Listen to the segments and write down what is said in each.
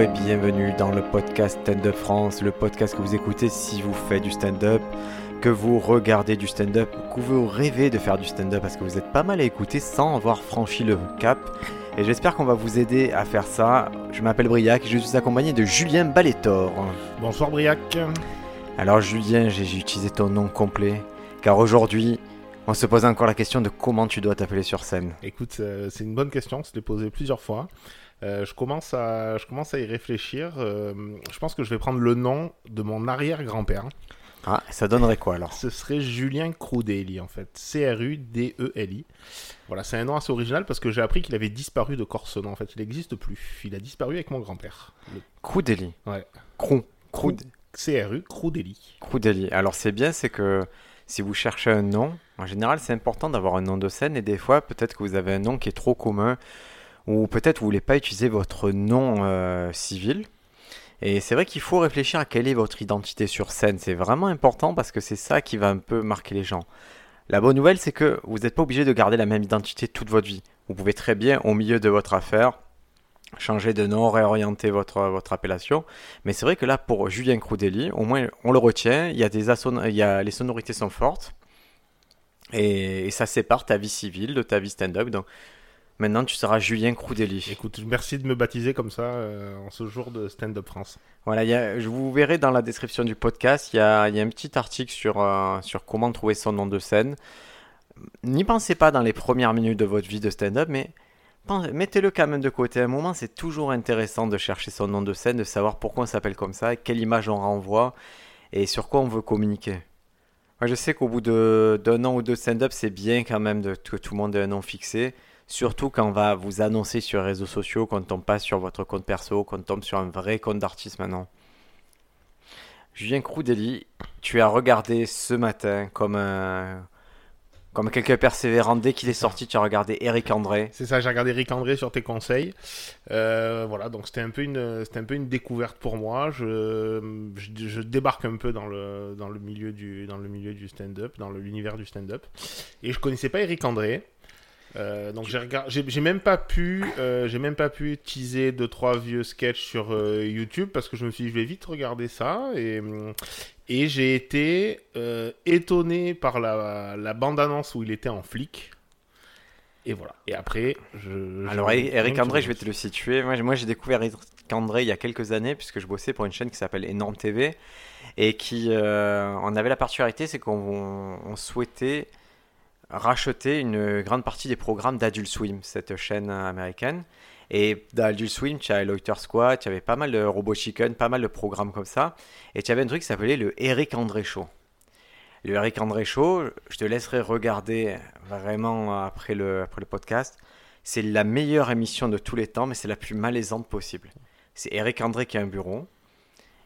et bienvenue dans le podcast Stand Up France, le podcast que vous écoutez si vous faites du stand-up, que vous regardez du stand-up, que vous rêvez de faire du stand-up parce que vous êtes pas mal à écouter sans avoir franchi le cap. Et j'espère qu'on va vous aider à faire ça. Je m'appelle Briac et je suis accompagné de Julien Balétor. Bonsoir Briac. Alors Julien, j'ai utilisé ton nom complet car aujourd'hui, on se pose encore la question de comment tu dois t'appeler sur scène. Écoute, euh, c'est une bonne question, je l'ai posée plusieurs fois. Euh, je, commence à, je commence à y réfléchir. Euh, je pense que je vais prendre le nom de mon arrière-grand-père. Ah, ça donnerait quoi alors? Ce serait Julien Crudeli en fait. C-R-U-D-E-L-I. Voilà, c'est un nom assez original parce que j'ai appris qu'il avait disparu de Corse. en fait. Il n'existe plus. Il a disparu avec mon grand-père. Le... Crudeli Ouais. Crou. C-R-U, Crudeli. Crudeli. Alors c'est bien, c'est que si vous cherchez un nom, en général c'est important d'avoir un nom de scène et des fois peut-être que vous avez un nom qui est trop commun ou peut-être vous voulez pas utiliser votre nom euh, civil. Et c'est vrai qu'il faut réfléchir à quelle est votre identité sur scène. C'est vraiment important parce que c'est ça qui va un peu marquer les gens. La bonne nouvelle, c'est que vous n'êtes pas obligé de garder la même identité toute votre vie. Vous pouvez très bien, au milieu de votre affaire, changer de nom, réorienter votre, votre appellation. Mais c'est vrai que là, pour Julien Crudeli, au moins, on le retient. Il y a des il y a, les sonorités sont fortes. Et, et ça sépare ta vie civile de ta vie stand-up. Donc, Maintenant, tu seras Julien Crudeli. Écoute, merci de me baptiser comme ça euh, en ce jour de Stand Up France. Voilà, y a, je vous verrai dans la description du podcast, il y a, y a, un petit article sur, euh, sur comment trouver son nom de scène. N'y pensez pas dans les premières minutes de votre vie de stand-up, mais mettez-le quand même de côté. À un moment, c'est toujours intéressant de chercher son nom de scène, de savoir pourquoi on s'appelle comme ça, quelle image on renvoie et sur quoi on veut communiquer. Moi, je sais qu'au bout d'un an ou deux stand-up, c'est bien quand même de, que tout le monde ait un nom fixé. Surtout quand on va vous annoncer sur les réseaux sociaux, qu'on ne tombe pas sur votre compte perso, qu'on tombe sur un vrai compte d'artiste maintenant. Julien Crudeli, tu as regardé ce matin comme un, comme quelqu'un persévérant, dès qu'il est sorti, tu as regardé Eric André. C'est ça, j'ai regardé Eric André sur tes conseils. Euh, voilà, donc c'était un peu une, un peu une découverte pour moi. Je, je, je, débarque un peu dans le, dans le milieu du, dans le milieu du stand-up, dans l'univers du stand-up, et je connaissais pas Eric André. Euh, donc j'ai même pas pu, euh, j'ai même pas pu utiliser deux trois vieux sketchs sur euh, YouTube parce que je me suis dit je vais vite regarder ça et et j'ai été étonné par la, la bande annonce où il était en flic. Et voilà. Et après, je. Alors, Eric André, je vais te le situer. Moi, moi j'ai découvert Eric André il y a quelques années, puisque je bossais pour une chaîne qui s'appelle Énorme TV. Et qui. On avait la particularité, c'est qu'on on souhaitait racheter une grande partie des programmes d'Adult Swim, cette chaîne américaine. Et dans Adult Swim, tu as Loiter Squad, tu avais pas mal de Robot Chicken, pas mal de programmes comme ça. Et tu avais un truc qui s'appelait le Eric André Show. Le Eric André Show, je te laisserai regarder vraiment après le, podcast. C'est la meilleure émission de tous les temps, mais c'est la plus malaisante possible. C'est Eric André qui a un bureau.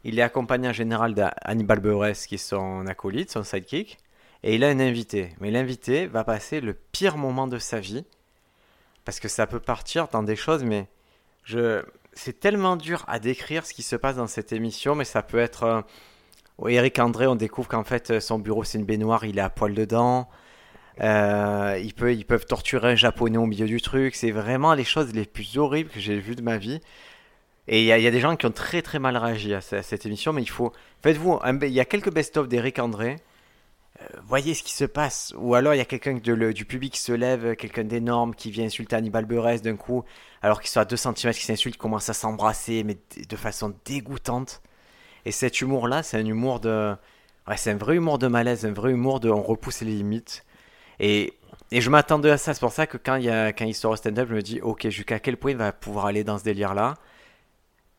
Il est accompagné en général d'Hannibal Buress, qui est son acolyte, son sidekick et il a un invité. Mais l'invité va passer le pire moment de sa vie parce que ça peut partir dans des choses, mais je c'est tellement dur à décrire ce qui se passe dans cette émission, mais ça peut être euh... Eric André, on découvre qu'en fait son bureau c'est une baignoire, il est à poil dedans. Euh, ils, peuvent, torturer un japonais au milieu du truc. C'est vraiment les choses les plus horribles que j'ai vues de ma vie. Et il y, y, a des gens qui ont très très mal réagi à, cette émission, mais il faut. Faites-vous. Il y a quelques best-of d'Eric André. Euh, voyez ce qui se passe. Ou alors il y a quelqu'un du public qui se lève, quelqu'un d'énorme qui vient insulter Hannibal Buress d'un coup, alors qu'ils sont à 2 cm, qui s'insulte, commence à s'embrasser, mais de façon dégoûtante. Et cet humour-là, c'est un humour de. Ouais, c'est un vrai humour de malaise, un vrai humour de on repousse les limites. Et, et je m'attendais à ça. C'est pour ça que quand il, y a, quand il sort au stand-up, je me dis, ok, jusqu'à quel point il va pouvoir aller dans ce délire-là?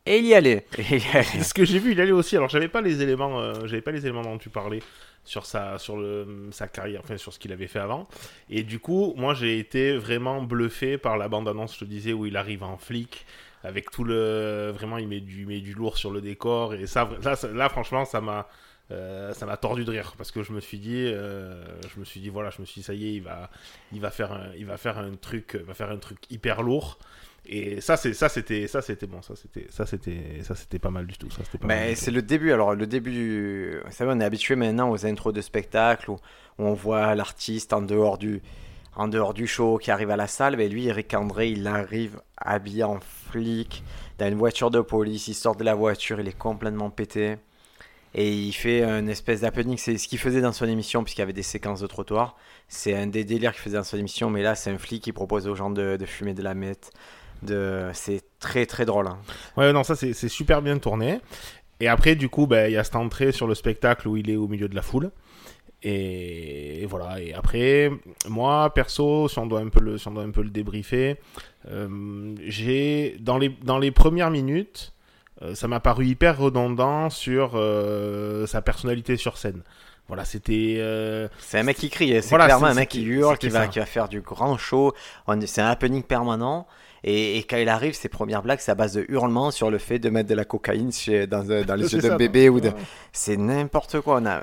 Et il y allait. ce que j'ai vu, il allait aussi. Alors, j'avais pas les éléments, euh, j'avais pas les éléments dont tu parlais sur sa, sur le, sa carrière, enfin sur ce qu'il avait fait avant. Et du coup, moi j'ai été vraiment bluffé par la bande-annonce, je te disais, où il arrive en flic, avec tout le. Vraiment, il met du, met du lourd sur le décor. Et ça, là, là franchement, ça m'a. Euh, ça m'a tordu de rire parce que je me suis dit, euh, je me suis dit voilà, je me suis dit ça y est, il va, il va faire, un, il va faire un truc, va faire un truc hyper lourd. Et ça, c'est ça, c'était ça, c'était bon, ça, c'était ça, c'était ça, c'était pas mal du tout. Ça, c'était pas Mais c'est le début. Alors le début, vous savez, on est habitué maintenant aux intros de spectacles où, on voit l'artiste en dehors du en dehors du show, qui arrive à la salle, mais lui, Eric André, il arrive habillé en flic, dans une voiture de police, il sort de la voiture, il est complètement pété. Et il fait une espèce d'happening, c'est ce qu'il faisait dans son émission, puisqu'il y avait des séquences de trottoir. C'est un des délires qu'il faisait dans son émission, mais là, c'est un flic qui propose aux gens de, de fumer de la meth. De... C'est très très drôle. hein. Ouais, non, ça c'est super bien tourné. Et après, du coup, ben, il y a cette entrée sur le spectacle où il est au milieu de la foule. Et, et voilà. Et après, moi, perso, si on doit un peu le, si on doit un peu le débriefer, euh, j'ai dans les dans les premières minutes, euh, ça m'a paru hyper redondant sur euh, sa personnalité sur scène. Voilà, c'était. euh, C'est un mec qui crie, c'est Voilà, clairement un mec qui hurle, qui va, qui va faire du grand show. C'est un happening permanent. Et, et quand il arrive, ses premières blagues, c'est à base de hurlements sur le fait de mettre de la cocaïne chez, dans, dans les yeux d'un bébé. ou de... C'est n'importe quoi. On a...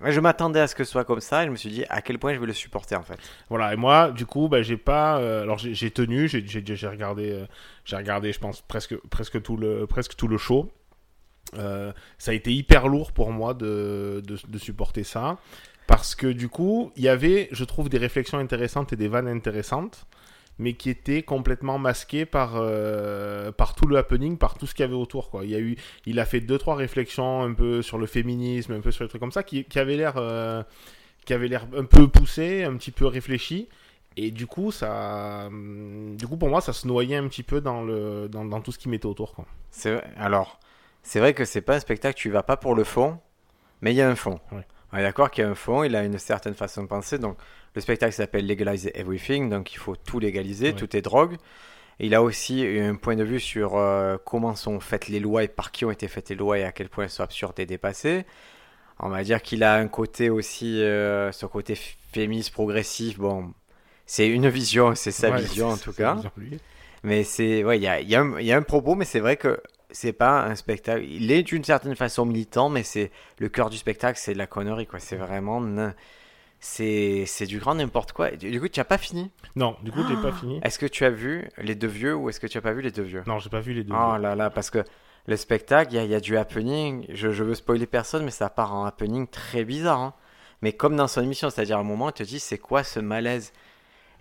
Moi, je m'attendais à ce que ce soit comme ça. Et je me suis dit à quel point je vais le supporter en fait. Voilà, et moi, du coup, bah, j'ai pas. euh, alors, j'ai tenu, j'ai regardé, euh, j'ai regardé, je pense, presque, presque, tout, le, presque tout le show. Euh, ça a été hyper lourd pour moi de, de, de supporter ça. Parce que, du coup, il y avait, je trouve, des réflexions intéressantes et des vannes intéressantes, mais qui étaient complètement masquées par, euh, par tout le happening, par tout ce qu'il y avait autour. Quoi. Il, y a eu, il a fait deux, trois réflexions un peu sur le féminisme, un peu sur des trucs comme ça, qui, qui avaient l'air. euh, qui avait l'air un peu poussé, un petit peu réfléchi. Et du coup, ça, hum, du coup, pour moi, ça se noyait un petit peu dans le, dans, dans tout ce qui mettait autour. C'est vrai- Alors, c'est vrai que c'est pas un spectacle, tu y vas pas pour le fond, mais il y a un fond. Ouais. On est d'accord qu'il y a un fond, il a une certaine façon de penser. Donc, le spectacle s'appelle Legalize Everything, donc il faut tout légaliser, Ouais. tout est drogue. Il a aussi un point de vue sur euh, comment sont faites les lois et par qui ont été faites les lois et à quel point elles sont absurdes et dépassées. On va dire qu'il a un côté aussi, euh, ce côté féministe progressif. Bon, c'est une vision, c'est sa Ouais, vision en tout cas. Mais c'est, ouais, il y a, il y, a un- il y a un propos, mais c'est vrai que c'est pas un spectacle. Il est d'une certaine façon militant, mais c'est le cœur du spectacle, c'est de la connerie, quoi. C'est vraiment, c'est, c'est du grand n'importe quoi. Et Du du coup, tu as pas fini? Non, du coup, j'ai pas Ah. fini. Est-ce que tu as vu les deux vieux ou est-ce que tu as pas vu les deux vieux? Non, j'ai pas vu les deux. Oh là là, parce que le spectacle, il y, a- il y a du happening. Je, je veux spoiler personne, mais ça part en happening très bizarre. hein. Mais comme dans son émission, c'est-à-dire à un moment, il te dit c'est quoi ce malaise?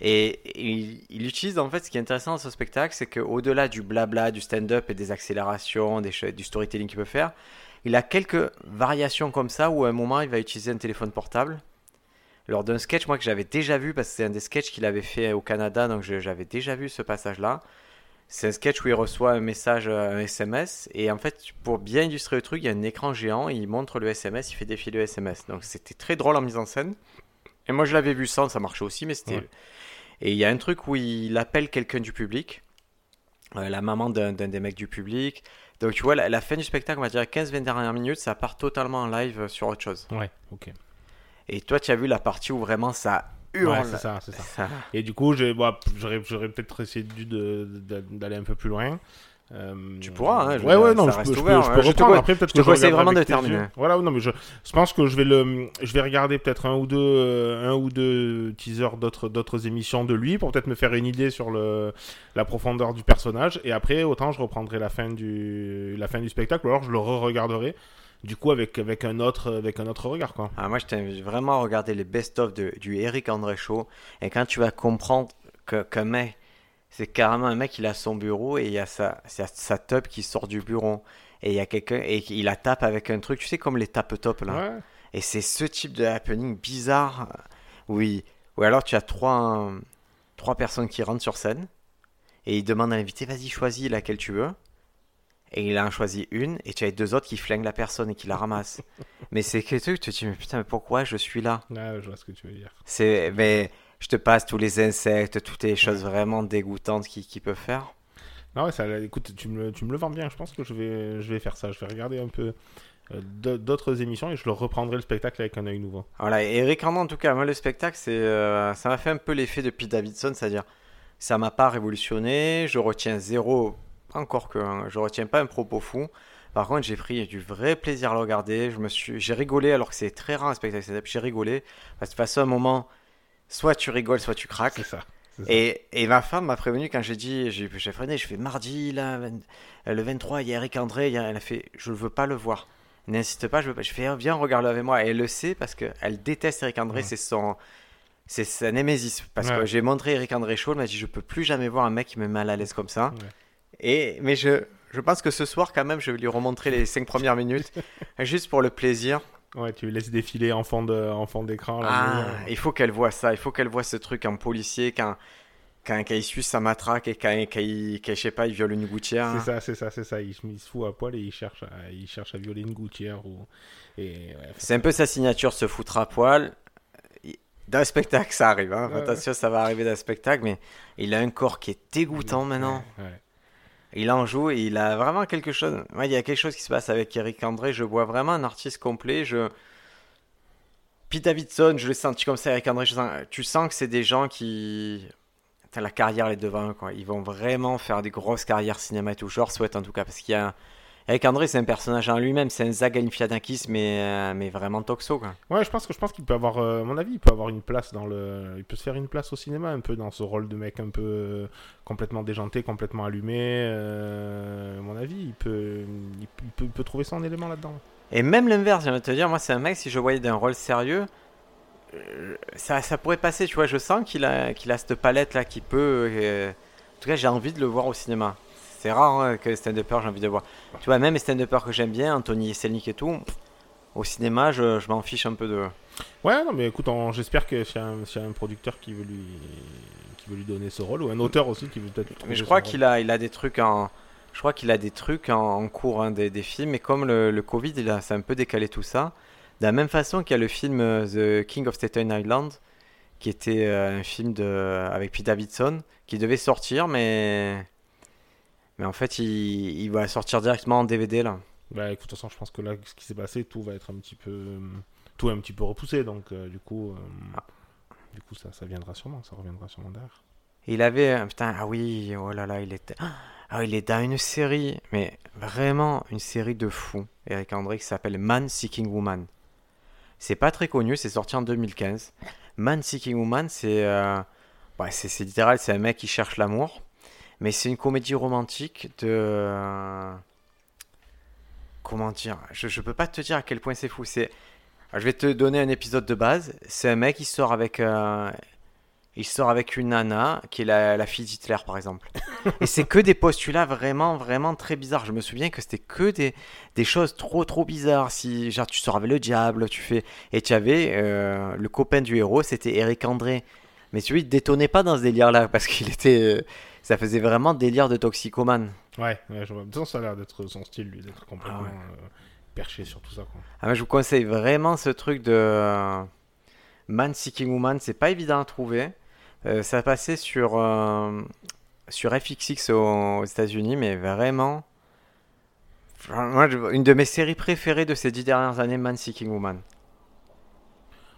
Et il, il utilise en fait ce qui est intéressant dans ce spectacle, c'est qu'au-delà du blabla, du stand-up et des accélérations, des, du storytelling qu'il peut faire, il a quelques variations comme ça où à un moment il va utiliser un téléphone portable. Lors d'un sketch, moi que j'avais déjà vu, parce que c'est un des sketchs qu'il avait fait au Canada, donc j'avais déjà vu ce passage-là. C'est un sketch où il reçoit un message, euh, un SMS, et en fait, pour bien illustrer le truc, il y a un écran géant, et il montre le SMS, il fait défiler le SMS. Donc c'était très drôle en mise en scène. Et moi je l'avais vu sans, ça marchait aussi, mais c'était. Ouais. Et il y a un truc où il appelle quelqu'un du public, euh, la maman d'un d'un des mecs du public. Donc tu vois, la, la fin du spectacle, on va dire 15-20 dernières minutes, ça part totalement en live euh, sur autre chose. Ouais, ok. Et toi, tu as vu la partie où vraiment ça hurle. Ouais, c'est ça, c'est ça. Ça- Et du coup, bon, j'aurais peut-être essayé d'aller un peu plus loin. Euh, Tu pourras, hein, je ouais, ouais, non, je peux, je peux- ouvert, je hein. peux Je te reprendre. Après, peut-être que je conseille vraiment de terminer. yeux. Voilà, non, mais je, je pense que je vais le, je vais regarder peut-être un ou deux, euh, un ou deux teasers d'autres, d'autres émissions de lui pour peut-être me faire une idée sur le, la profondeur du personnage. Et après, autant je reprendrai la fin du, la fin du spectacle, ou alors je le re-regarderai. Du coup, avec, avec un autre, avec un autre regard, quoi. Ah, moi, je t'invite vraiment à regarder les best-of du Eric André Show. Et quand tu vas comprendre que, qu'un mec, c'est carrément un mec, il a son bureau et il y a sa, sa, sa top qui sort du bureau. Et il y a quelqu'un, et il la tape avec un truc, tu sais, comme les tape-top là. Ouais. Et c'est ce type de happening bizarre. Oui. Ou alors tu as trois, trois personnes qui rentrent sur scène. Et ils demandent à l'invité, vas-y, choisis laquelle tu veux. Et il en choisit une. Et tu as les deux autres qui flinguent la personne et qui la ramassent. mais c'est que tu te dis, mais putain, mais pourquoi je suis là? Ouais, je vois ce que tu veux dire. C'est, mais je te passe tous les insectes, toutes les choses vraiment dégoûtantes qu'ils peuvent faire. Non, ouais, ça, écoute, tu me, le- tu me le vends bien. Je pense que je vais, je vais faire ça. Je vais regarder un peu euh, d'autres émissions et je le reprendrai le spectacle avec un œil nouveau. Voilà, et Eric en tout cas, moi, le spectacle, c'est, euh, ça m'a fait un peu l'effet de Pete Davidson, c'est-à-dire, ça m'a pas révolutionné, je retiens zéro, encore que, hein, je retiens pas un propos fou. Par contre, j'ai pris du vrai plaisir à le regarder, je me suis, j'ai rigolé, alors que c'est très rare un spectacle stand-up, j'ai rigolé, parce que façon, à un moment, soit tu rigoles, soit tu craques. C'est ça. Et, et ma femme m'a prévenu quand j'ai dit, j'ai j'ai freiné, je fais mardi, là, le 23, il y a Eric André, il y a- elle a fait, je ne veux pas le voir. N'insiste pas, je veux pas. Je fais, viens, regarde-le avec moi. Et elle le sait parce qu'elle déteste Eric André, Ouais. c'est son. c'est sa némésis. Parce que j'ai montré Eric André Chaud, il m'a dit je peux plus jamais voir un mec qui me met mal à l'aise comme ça. Ouais. Et, mais je, je pense que ce soir, quand même, je vais lui remontrer les 5 premières minutes, juste pour le plaisir. Ouais, tu laisses défiler en fond de- en fond d'écran. Ah, euh, il faut qu'elle voit ça, il faut qu'elle voit ce truc en policier quand, quand, quand il suit sa matraque et quand, quand il, quand, je sais pas, il viole une gouttière. C'est ça, c'est ça, c'est ça. Il, se- il se fout à poil et il cherche à, il cherche à violer une gouttière. Ou... Ouais, C'est un peu sa signature, se foutre à poil. Le spectacle, ça arrive. Hein. Ouais, Attention, ça va arriver dans le spectacle, mais il a un corps qui est dégoûtant maintenant. Ouais. Il en joue il a vraiment quelque chose. Ouais, il y a quelque chose qui se passe avec Eric André. Je vois vraiment un artiste complet. Je... Pete Davidson, je l'ai senti comme ça. Eric André, tu sens que c'est des gens qui. La carrière les devant quoi. Ils vont vraiment faire des grosses carrières cinéma et tout. Je leur souhaite en tout cas parce qu'il y a. Eric André, c'est un personnage en lui-même. C'est un Zach Galifianakis, mais, euh, mais vraiment toxo, quoi. Ouais, je pense que je pense qu'il peut avoir, euh, à mon avis, il peut avoir une place dans le, il peut se faire une place au cinéma un peu dans ce rôle de mec un peu euh, complètement déjanté, complètement allumé. euh, à mon avis, il peut, il peut, il peut- il peut trouver son élément là-dedans. Et même l'inverse, j'ai envie de te dire, moi c'est un mec, si je voyais d'un rôle sérieux, ça, ça pourrait passer, tu vois, je sens qu'il a, qu'il a cette palette là qui peut... en tout cas, j'ai envie de le voir au cinéma. C'est rare hein, que les stand-uppers, j'ai envie de voir. Tu vois, même les stand-uppers que j'aime bien, Anthony Selnik et tout, au cinéma, je, je m'en fiche un peu de... Ouais, non, mais écoute, j'espère que s'il y, a un- un producteur qui veut lui, qui veut lui donner ce rôle ou un auteur aussi qui veut peut-être. lui Mais je crois qu'il a, il a des trucs en... Je crois qu'il a des trucs en, en cours, hein, des, des films, et comme le, le Covid, il a, ça a un peu décalé tout ça. De la même façon qu'il y a le film euh, The King of Staten Island, qui était euh, un film de, avec Pete Davidson, qui devait sortir, mais, mais en fait, il, il va sortir directement en DVD là. Bah écoute, de toute façon, je pense que là, ce qui s'est passé, tout va être un petit peu, tout est un petit peu repoussé, donc euh, du coup, euh, Ah. du coup, ça, ça viendra sûrement, ça reviendra sûrement derrière. Il avait, euh, putain, ah oui, oh là là, il était, ah, il est dans une série, mais vraiment une série de fous, Eric André, qui s'appelle Man Seeking Woman. C'est pas très connu, c'est sorti en 2015. Man Seeking Woman, c'est, euh, c'est, c'est littéral, c'est un mec qui cherche l'amour, mais c'est une comédie romantique de, euh, comment dire, je, je peux pas te dire à quel point c'est fou. C'est, je vais te donner un épisode de base. C'est un mec qui sort avec, euh, il sort avec une nana qui est la, la fille d'Hitler par exemple. Et c'est que des postulats vraiment, vraiment très bizarres. Je me souviens que c'était que des, des choses trop, trop bizarres. Si genre tu sors avec le diable, tu fais et tu avais euh, le copain du héros, c'était Eric André. Mais celui il détonnait pas dans ce délire-là parce qu'il était, euh, ça faisait vraiment délire de toxicomane. Ouais, ouais, je vois. Façon, ça a l'air d'être son style, lui, d'être complètement Ah ouais. euh, perché sur tout ça, quoi. Ah, mais je vous conseille vraiment ce truc de euh, Man Seeking Woman. C'est pas évident à trouver. Euh, ça passait sur, euh, sur FXX aux, aux États-Unis, mais vraiment. Moi, une de mes séries préférées de ces dix dernières années, Man Seeking Woman.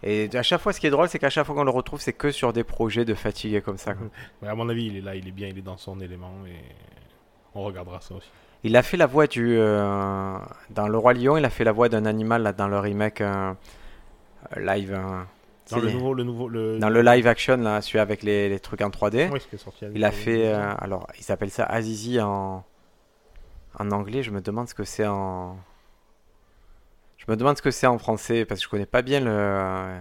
Et à chaque fois, ce qui est drôle, c'est qu'à chaque fois qu'on le retrouve, c'est que sur des projets de fatigués comme ça. quoi. À mon avis, il est là, il est bien, il est dans son élément et on regardera ça aussi. Il a fait la voix du. euh, dans Le Roi Lion, il a fait la voix d'un animal là, dans le remake euh, live. euh, Dans le nouveau, le nouveau, le. Dans le live action, là, celui avec les, les trucs en 3D, Oui, ce qui est sorti. il a fait. euh, alors, il s'appelle ça Azizi en, en anglais. Je me demande ce que c'est en. Je me demande ce que c'est en français parce que je connais pas bien le,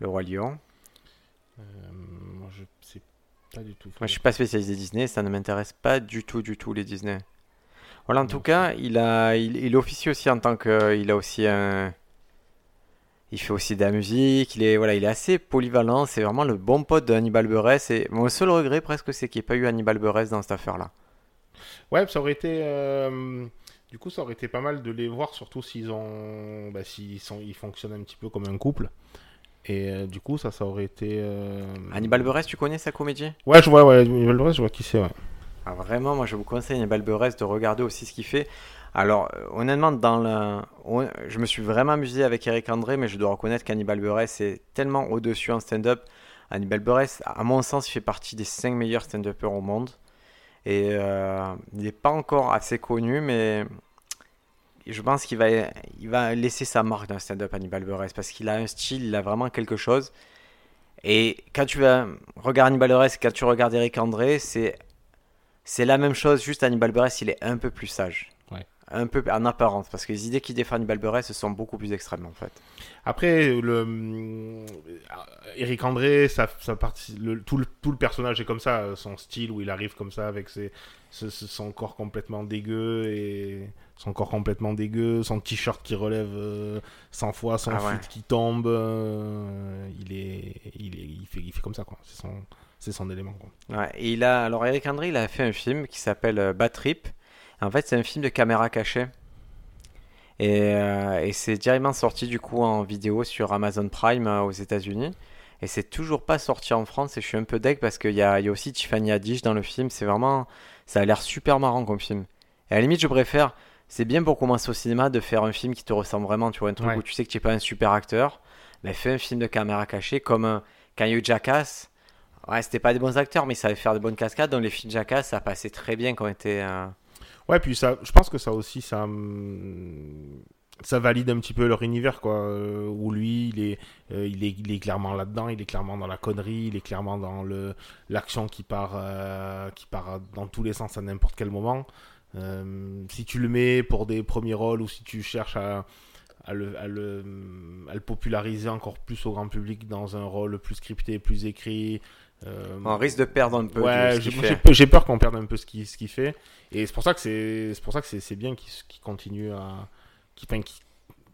le Roi Lion. Euh, moi, je sais pas du tout. Moi, je suis pas spécialisé Disney, ça ne m'intéresse pas du tout, du tout les Disney. Voilà, en Non, tout cas, il a, il, il officie aussi en tant que, il a aussi un, il fait aussi de la musique. Il est, voilà, il est assez polyvalent. C'est vraiment le bon pote de Hannibal Buress. Et mon seul regret presque, c'est qu'il n'y ait pas eu Hannibal Buress dans cette affaire-là. Ouais, ça aurait été. euh, Du coup, ça aurait été pas mal de les voir, surtout s'ils ont, bah, s'ils sont, ils fonctionnent un petit peu comme un couple. Et euh, du coup, ça, ça aurait été. euh, Hannibal Buress, tu connais sa comédie? Ouais, je vois, ouais, Hannibal Buress, je vois qui c'est, ouais. Ah, Vraiment, moi je vous conseille Hannibal Buress de regarder aussi ce qu'il fait. Alors, euh, honnêtement, dans le... hon- je me suis vraiment amusé avec Eric André, mais je dois reconnaître qu'Hannibal Buress est tellement au-dessus en stand-up. Hannibal Buress, à mon sens, il fait partie des 5 meilleurs stand-uppers au monde. Et euh, il n'est pas encore assez connu, mais je pense qu'il va, il va laisser sa marque dans le stand-up Hannibal Buress parce qu'il a un style, il a vraiment quelque chose. Et quand tu vas regarder Hannibal Buress, quand tu regardes Eric André, c'est la même chose, juste Hannibal Buress, il est un peu plus sage. Un peu en apparence, parce que les idées qui défendent Hannibal Buress sont beaucoup plus extrêmes en fait. Après, le hum, Eric André, ça, ça partie, le, tout, le, tout le personnage est comme ça, son style où il arrive comme ça avec ses, son corps complètement dégueu et son corps complètement dégueu, son t-shirt qui relève 100 fois, son ah qui tombe, euh, il est, il est, il fait, il fait comme ça quoi. C'est son, c'est son élément. Quoi. Ouais, et il a, alors Eric André, il a fait un film qui s'appelle euh, Bad Trip. En fait, c'est un film de caméra cachée. Et, euh, et c'est directement sorti du coup en vidéo sur Amazon Prime aux États-Unis. Et c'est toujours pas sorti en France. Et je suis un peu deck parce qu'il y a, y a aussi Tiffany Haddish dans le film. C'est vraiment, ça a l'air super marrant comme film. Et à la limite, je préfère. C'est bien pour commencer au cinéma de faire un film qui te ressemble vraiment. Tu vois, un truc où tu sais que tu n'es pas un super acteur. Mais fais un film de caméra cachée comme euh, quand il y a eu Jackass. Ouais, c'était pas des bons acteurs, mais ça savait faire de bonnes cascades. Dans les films Jackass, ça passait très bien quand on était. Euh, ouais, puis ça, je pense que ça aussi, ça. Hum, valide un petit peu leur univers quoi euh, où lui il est, euh, il est clairement là dedans il est clairement dans la connerie il est clairement dans le l'action qui part euh, qui part dans tous les sens à n'importe quel moment si tu le mets pour des premiers rôles ou si tu cherches le, à le populariser encore plus au grand public dans un rôle plus scripté plus écrit on risque de perdre un peu. Ouais, j'ai peur qu'on perde un peu ce qu'il ce qui fait. Et c'est pour ça que c'est pour ça que c'est bien qu'il continue à,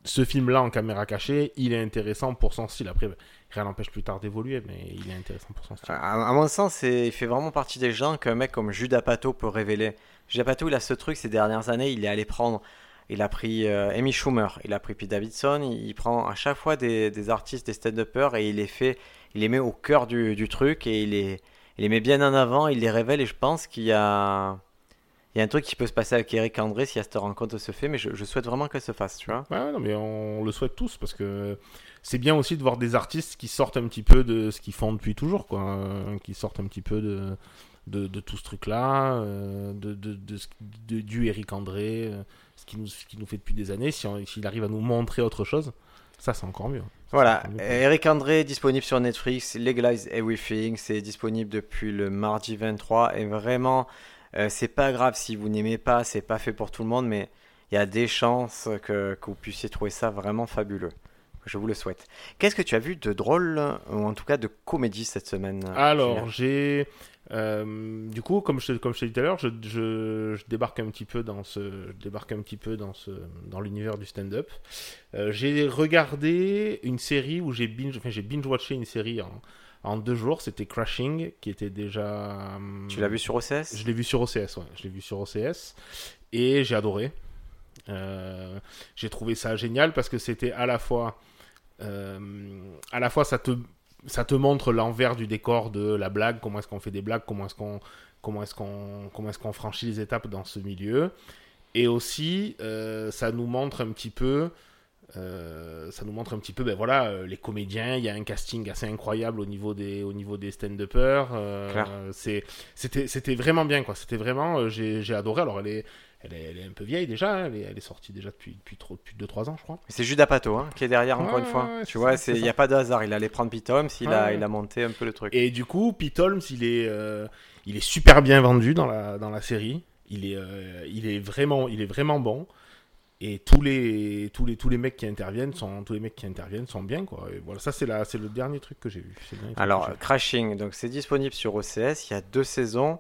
ce film-là en caméra cachée, il est intéressant pour son style. Après, rien n'empêche plus tard d'évoluer, mais il est intéressant pour son style. À, mon sens, il fait vraiment partie des gens qu'un mec comme Judas Pato peut révéler. Judas Pato, il a ce truc ces dernières années, il est allé prendre. Il a pris euh, Amy Schumer, il a pris Pete Davidson, il, prend à chaque fois des, artistes, des stand-uppers et il les fait, il les met au cœur du, truc et il les, met bien en avant, il les révèle et je pense qu'il y a un truc qui peut se passer avec Eric André si cette rencontre se fait, mais je, souhaite vraiment qu'elle se fasse, tu vois. Ouais, non, mais on le souhaite tous parce que c'est bien aussi de voir des artistes qui sortent un petit peu de ce qu'ils font depuis toujours, quoi. Euh, qui sortent un petit peu de, tout ce truc-là, euh, de, du Eric André, euh, ce qu'il nous, qui nous fait depuis des années. S'il si arrive à nous montrer autre chose, ça c'est encore mieux. Voilà, Eric André disponible sur Netflix, Legalize Everything, c'est disponible depuis le mardi 23 et vraiment euh, c'est pas grave si vous n'aimez pas, c'est pas fait pour tout le monde, mais il y a des chances que, que, vous puissiez trouver ça vraiment fabuleux. Je vous le souhaite. Qu'est-ce que tu as vu de drôle, ou en tout cas de comédie cette semaine Alors, j'ai. Euh, du coup, comme je, comme je t'ai dit tout à l'heure, je, je, débarque un petit peu dans ce, débarque un petit peu dans ce, dans l'univers du stand-up. Euh, j'ai regardé une série où j'ai binge, enfin j'ai binge watché une série en, en deux jours. C'était Crashing, qui était déjà. Hum, tu l'as vu sur OCS Je l'ai vu sur OCS, ouais. Je l'ai vu sur OCS. Et j'ai adoré. Euh, j'ai trouvé ça génial parce que c'était à la fois. Euh, à la fois, ça te, ça te montre l'envers du décor de la blague, comment est-ce qu'on fait des blagues, comment est-ce qu'on comment est-ce qu'on comment est-ce qu'on franchit les étapes dans ce milieu. Et aussi, euh, ça nous montre un petit peu euh, ça nous montre un petit peu, ben voilà, euh, les comédiens. Il y a un casting assez incroyable au niveau des, au niveau des stand-uppers. Euh, c'était, vraiment bien, quoi. C'était vraiment, j'ai adoré. Alors, elle est, elle est, elle est, un peu vieille déjà. Hein. Elle est, elle est sortie déjà depuis, depuis, trop, depuis 2-3 ans, je crois. C'est Judas Pato hein, qui est derrière, encore une fois. tu vois, il n'y a pas de hasard. Il allait prendre Pete Holmes, il, a, il a monté un peu le truc. Et du coup, Pete Holmes, il est, il est super bien vendu dans la, dans la série. Il est, il est vraiment, il est vraiment bon et tous les tous les tous les mecs qui interviennent sont tous les mecs qui interviennent sont bien quoi. Et voilà ça c'est la c'est le dernier truc que j'ai vu. Alors Crashing donc c'est disponible sur OCS il y a deux saisons.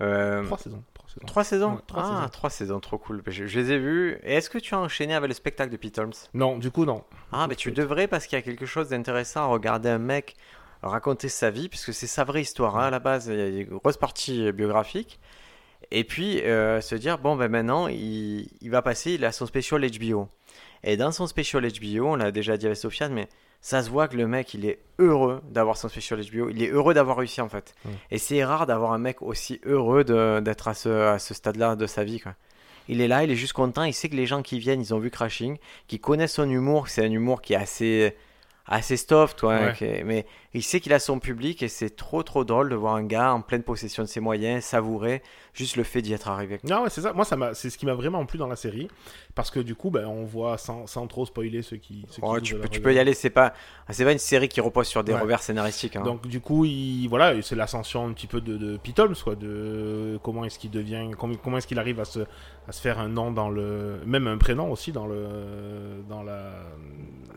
Euh... trois saisons trois saisons. trois saisons ah trois saisons trop cool. Je, les ai vus. Et est-ce que tu as enchaîné avec le spectacle de Pete Holmes? Non du coup non. Ah mais tu devrais parce qu'il y a quelque chose d'intéressant à regarder un mec raconter sa vie puisque c'est sa vraie histoire hein, à la base. Il y a une grosse partie biographique et puis euh, se dire, bon, ben maintenant, il, il, va passer, il a son spécial HBO. Et dans son spécial HBO, on l'a déjà dit avec Sofiane, mais ça se voit que le mec, il est heureux d'avoir son spécial HBO. Il est heureux d'avoir réussi, en fait. Et c'est rare d'avoir un mec aussi heureux d'être à ce, à ce stade-là de sa vie, quoi. Il est là, il est juste content, il sait que les gens qui viennent, ils ont vu Crashing, qui connaissent son humour, c'est un humour qui est assez assez soft, toi, mais, il sait qu'il a son public et c'est trop trop drôle de voir un gars en pleine possession de ses moyens, savourer juste le fait d'y être arrivé. Non, ouais, c'est ça. Moi, ça m'a, c'est ce qui m'a vraiment plu dans la série, parce que du coup, ben, on voit sans, sans trop spoiler ceux qui. Ceux Oh, qui tu, peux, tu peux y aller, c'est pas, c'est pas une série qui repose sur des Ouais. revers scénaristiques. hein. Donc du coup, il, voilà, et c'est l'ascension un petit peu de, de Pete Holmes, quoi, de comment est-ce qu'il devient, comment, comment est-ce qu'il arrive à se, à se faire un nom dans le, même un prénom aussi dans le, dans la,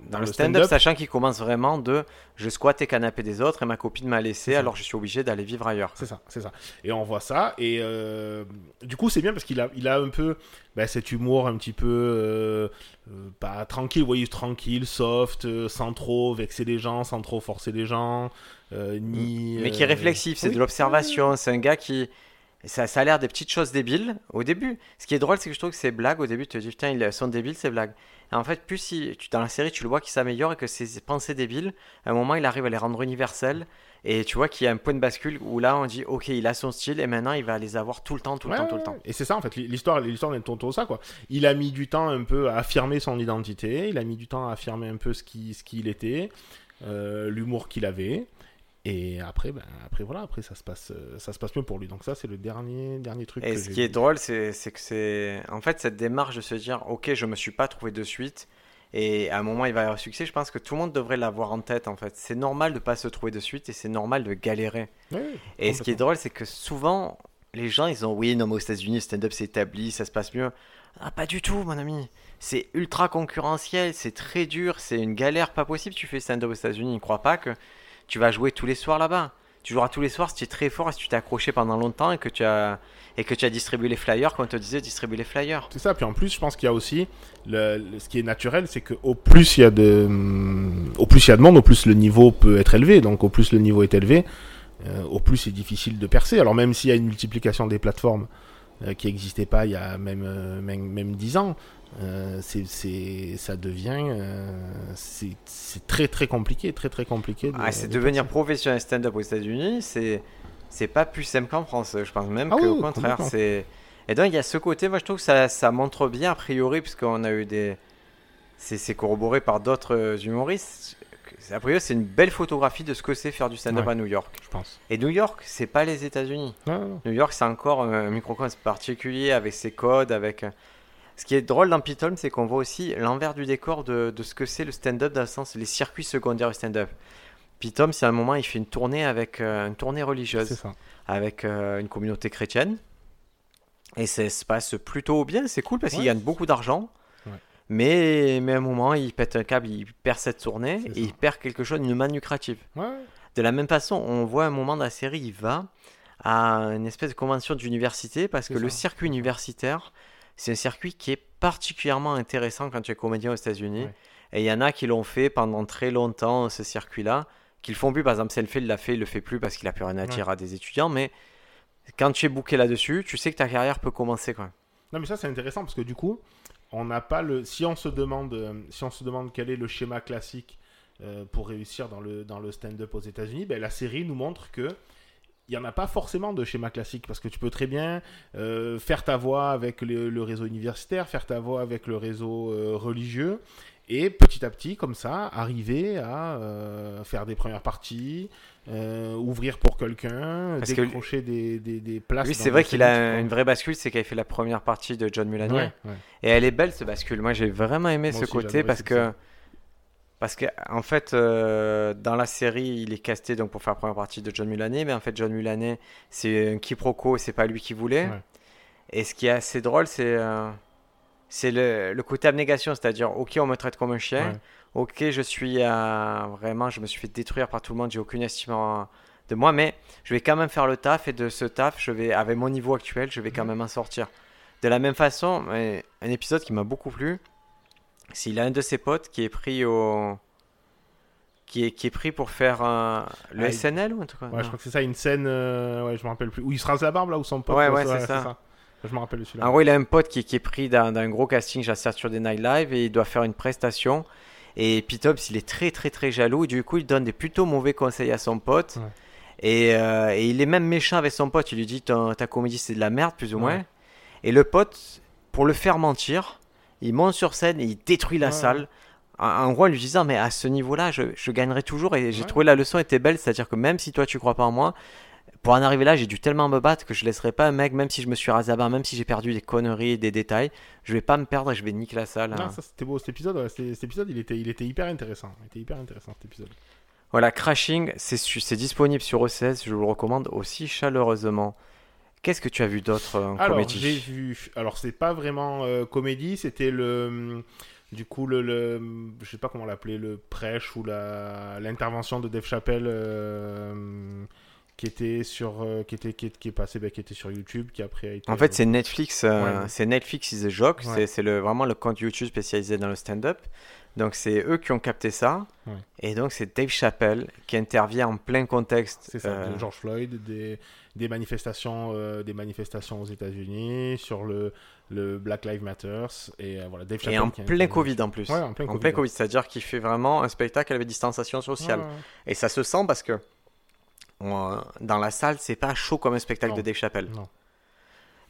Dans le stand-up, sachant qu'il commence vraiment de je squatte les canapés des autres et ma copine m'a laissé, alors je suis obligé d'aller vivre ailleurs. C'est ça, c'est ça. Et on voit ça, et euh, du coup, c'est bien parce qu'il a, il a un peu ben, cet humour un petit peu euh, euh, pas tranquille, vous voyez, tranquille, soft, euh, sans trop vexer les gens, sans trop forcer les gens, ni. Mais qui est réfléchif, c'est oui. de l'observation, c'est un gars qui. Ça, ça a l'air des petites choses débiles au début. Ce qui est drôle, c'est que je trouve que ces blagues, au début, tu te dis, putain, ils sont débiles, ces blagues. Et en fait, plus si, tu, dans la série, tu le vois qu'il s'améliore et que ses pensées débiles, à un moment, il arrive à les rendre universelles. Et tu vois qu'il y a un point de bascule où là, on dit, ok, il a son style et maintenant, il va les avoir tout le temps, tout le Ouais, temps, tout le temps. Et c'est ça en fait, l'histoire, l'histoire est autour de ça quoi. Il a mis du temps un peu à affirmer son identité, il a mis du temps à affirmer un peu ce qui, ce qu'il était, euh, l'humour qu'il avait. Et après, ben, après voilà, après ça se passe, euh, ça se passe mieux pour lui. Donc ça, c'est le dernier, dernier truc. Et que ce qui est drôle, c'est que c'est. En fait, cette démarche de se dire, ok, je me suis pas trouvé de suite. Et à un moment, il va y avoir succès. Je pense que tout le monde devrait l'avoir en tête, en fait. C'est normal de pas se trouver de suite et c'est normal de galérer. Et ce qui est drôle, c'est que souvent, les gens, ils ont, oui, non, mais aux États-Unis, le stand-up c'est établi, ça se passe mieux. Ah, pas du tout, mon ami. C'est ultra concurrentiel, c'est très dur, c'est une galère pas possible. Tu fais stand-up aux États-Unis, ne crois pas que tu vas jouer tous les soirs là-bas. Tu joueras tous les soirs si tu es très fort si tu t'es accroché pendant longtemps et que tu as et que tu as distribué les flyers, quand on te disait distribuer les flyers. C'est ça. Puis en plus, je pense qu'il y a aussi ce qui est naturel, c'est que au plus il y a de, au plus il y a de monde, au plus le niveau peut être élevé. Donc au plus le niveau est élevé, euh, au plus c'est difficile de percer. Alors même s'il y a une multiplication des plateformes euh, qui n'existait pas il y a même euh, même même dix ans, euh, c'est ça devient euh, c'est très très compliqué, très très compliqué. de- Ah, c'est de devenir professionnel stand-up aux États-Unis, c'est c'est pas plus simple qu'en France. Je pense même Ah qu'au oui, contraire, c'est. Et donc il y a ce côté, moi je trouve que ça, ça montre bien a priori, puisqu'on a eu des. C'est corroboré par d'autres euh, humoristes. A priori, c'est une belle photographie de ce que c'est faire du stand-up Ouais. à New York. je pense. Et New York, c'est pas les États-Unis. New York, c'est encore un microcosme particulier avec ses codes, avec. Ce qui est drôle dans Pete Holmes, c'est qu'on voit aussi l'envers du décor de, de ce que c'est le stand-up dans le sens les circuits secondaires du stand-up. Pete Holmes, c'est un moment, il fait une tournée avec euh, une tournée religieuse ça. avec euh, une communauté chrétienne. Et ça se passe plutôt bien, c'est cool parce qu'il gagne beaucoup d'argent. Ouais. Mais, mais à un moment, il pète un câble, il perd cette tournée et ça. il perd quelque chose, une manne lucrative. Ouais. De la même façon, on voit un moment dans la série, il va à une espèce de convention d'université parce que le circuit universitaire, c'est un circuit qui est particulièrement intéressant quand tu es comédien aux États-Unis. Ouais. Et il y en a qui l'ont fait pendant très longtemps, ce circuit-là, qui le font plus. Par exemple, Seinfeld l'a fait, il le fait plus parce qu'il a plus rien à dire à des étudiants. Mais quand tu es booké là-dessus, tu sais que ta carrière peut commencer quand même. Non mais ça c'est intéressant parce que du coup, on n'a pas le. Si on se demande, euh, si on se demande quel est le schéma classique euh, pour réussir dans le dans le stand-up aux États-Unis, ben, la série nous montre que il n'y en a pas forcément de schéma classique parce que tu peux très bien euh, faire ta voix avec le, le réseau universitaire, faire ta voix avec le réseau euh, religieux et petit à petit comme ça arriver à euh, faire des premières parties, euh, ouvrir pour quelqu'un, que décrocher des, des, des places. Dans c'est vrai qu'il a une vraie bascule, c'est qu'il a fait la première partie de John Mulaney. vois. Ouais, ouais. Et elle est belle, ce bascule. Moi, j'ai vraiment aimé Moi ce aussi, côté parce cette que. Parce que, en fait, euh, dans la série, il est casté donc, pour faire la première partie de John Mulaney, mais en fait, John Mulaney, c'est un quiproquo, c'est pas lui qui voulait. Ouais. Et ce qui est assez drôle, c'est euh, c'est le, le côté abnégation, c'est-à-dire, ok, on me traite comme un chien, Ouais. ok, je suis euh, vraiment, je me suis fait détruire par tout le monde, j'ai aucune estime de moi, mais je vais quand même faire le taf, et de ce taf, je vais, avec mon niveau actuel, je vais quand même en sortir. De la même façon, un épisode qui m'a beaucoup plu, c'est il a un de ses potes qui est pris au. Qui est, qui est pris pour faire euh, le Ah, il- SNL ou un truc Ouais, je crois que c'est ça, une scène, euh, ouais, je me rappelle plus. Où il se rase la barbe là, où son pote. Ouais, ouais, c'est ça. Je me rappelle celui-là. En gros, il a un pote qui, qui est pris dans, dans un gros casting, j'ai sur des Night Live, et il doit faire une prestation. Et Holmes, il est très très très jaloux. Et du coup, il donne des plutôt mauvais conseils à son pote. Ouais. Et, euh, et il est même méchant avec son pote. Il lui dit ta, comédie c'est de la merde, plus ou moins. Et le pote, pour le faire mentir, il monte sur scène et il détruit la Ouais, salle en, gros, en lui disant, mais à ce niveau-là, je, je gagnerai toujours. Et j'ai Ouais. trouvé la leçon était belle, c'est-à-dire que même si toi tu crois pas en moi, pour en arriver là, j'ai dû tellement me battre que je laisserai pas un mec, même si je me suis rasé à barre, même si j'ai perdu des conneries, des détails, je vais pas me perdre et je vais niquer la salle. Non, hein. ça c'était beau cet épisode. ouais, cet épisode, il était, il était hyper intéressant. Il était hyper intéressant cet épisode. Voilà, Crashing, c'est disponible sur OCS, je vous le recommande aussi chaleureusement. Qu'est-ce que tu as vu d'autre en Alors, comédie j'ai vu. Alors, c'est pas vraiment euh, comédie, c'était le. hum, Du coup, le, le- Je sais pas comment l'appeler, le prêche ou la l'intervention de Dave Chappelle euh, hum, qui était sur. euh, qui, était, qui, est, qui est passé, bah, qui était sur YouTube, qui après a été. En fait, c'est Netflix, euh, Ouais. c'est Netflix is a joke, Ouais. c'est- le, vraiment le compte YouTube spécialisé dans le stand-up. Donc c'est eux qui ont capté ça. Ouais. Et donc c'est Dave Chappelle qui intervient en plein contexte. C'est ça, euh, de George Floyd, des, des manifestations, euh, des manifestations aux États-Unis sur le, le Black Lives Matter et euh, voilà Dave et en plein. Covid en plus. En plein Covid. c'est-à-dire qu'il fait vraiment un spectacle avec distanciation sociale. Et ça se sent parce que on- dans la salle, c'est pas chaud comme un spectacle Non. de Dave Chappelle. Non.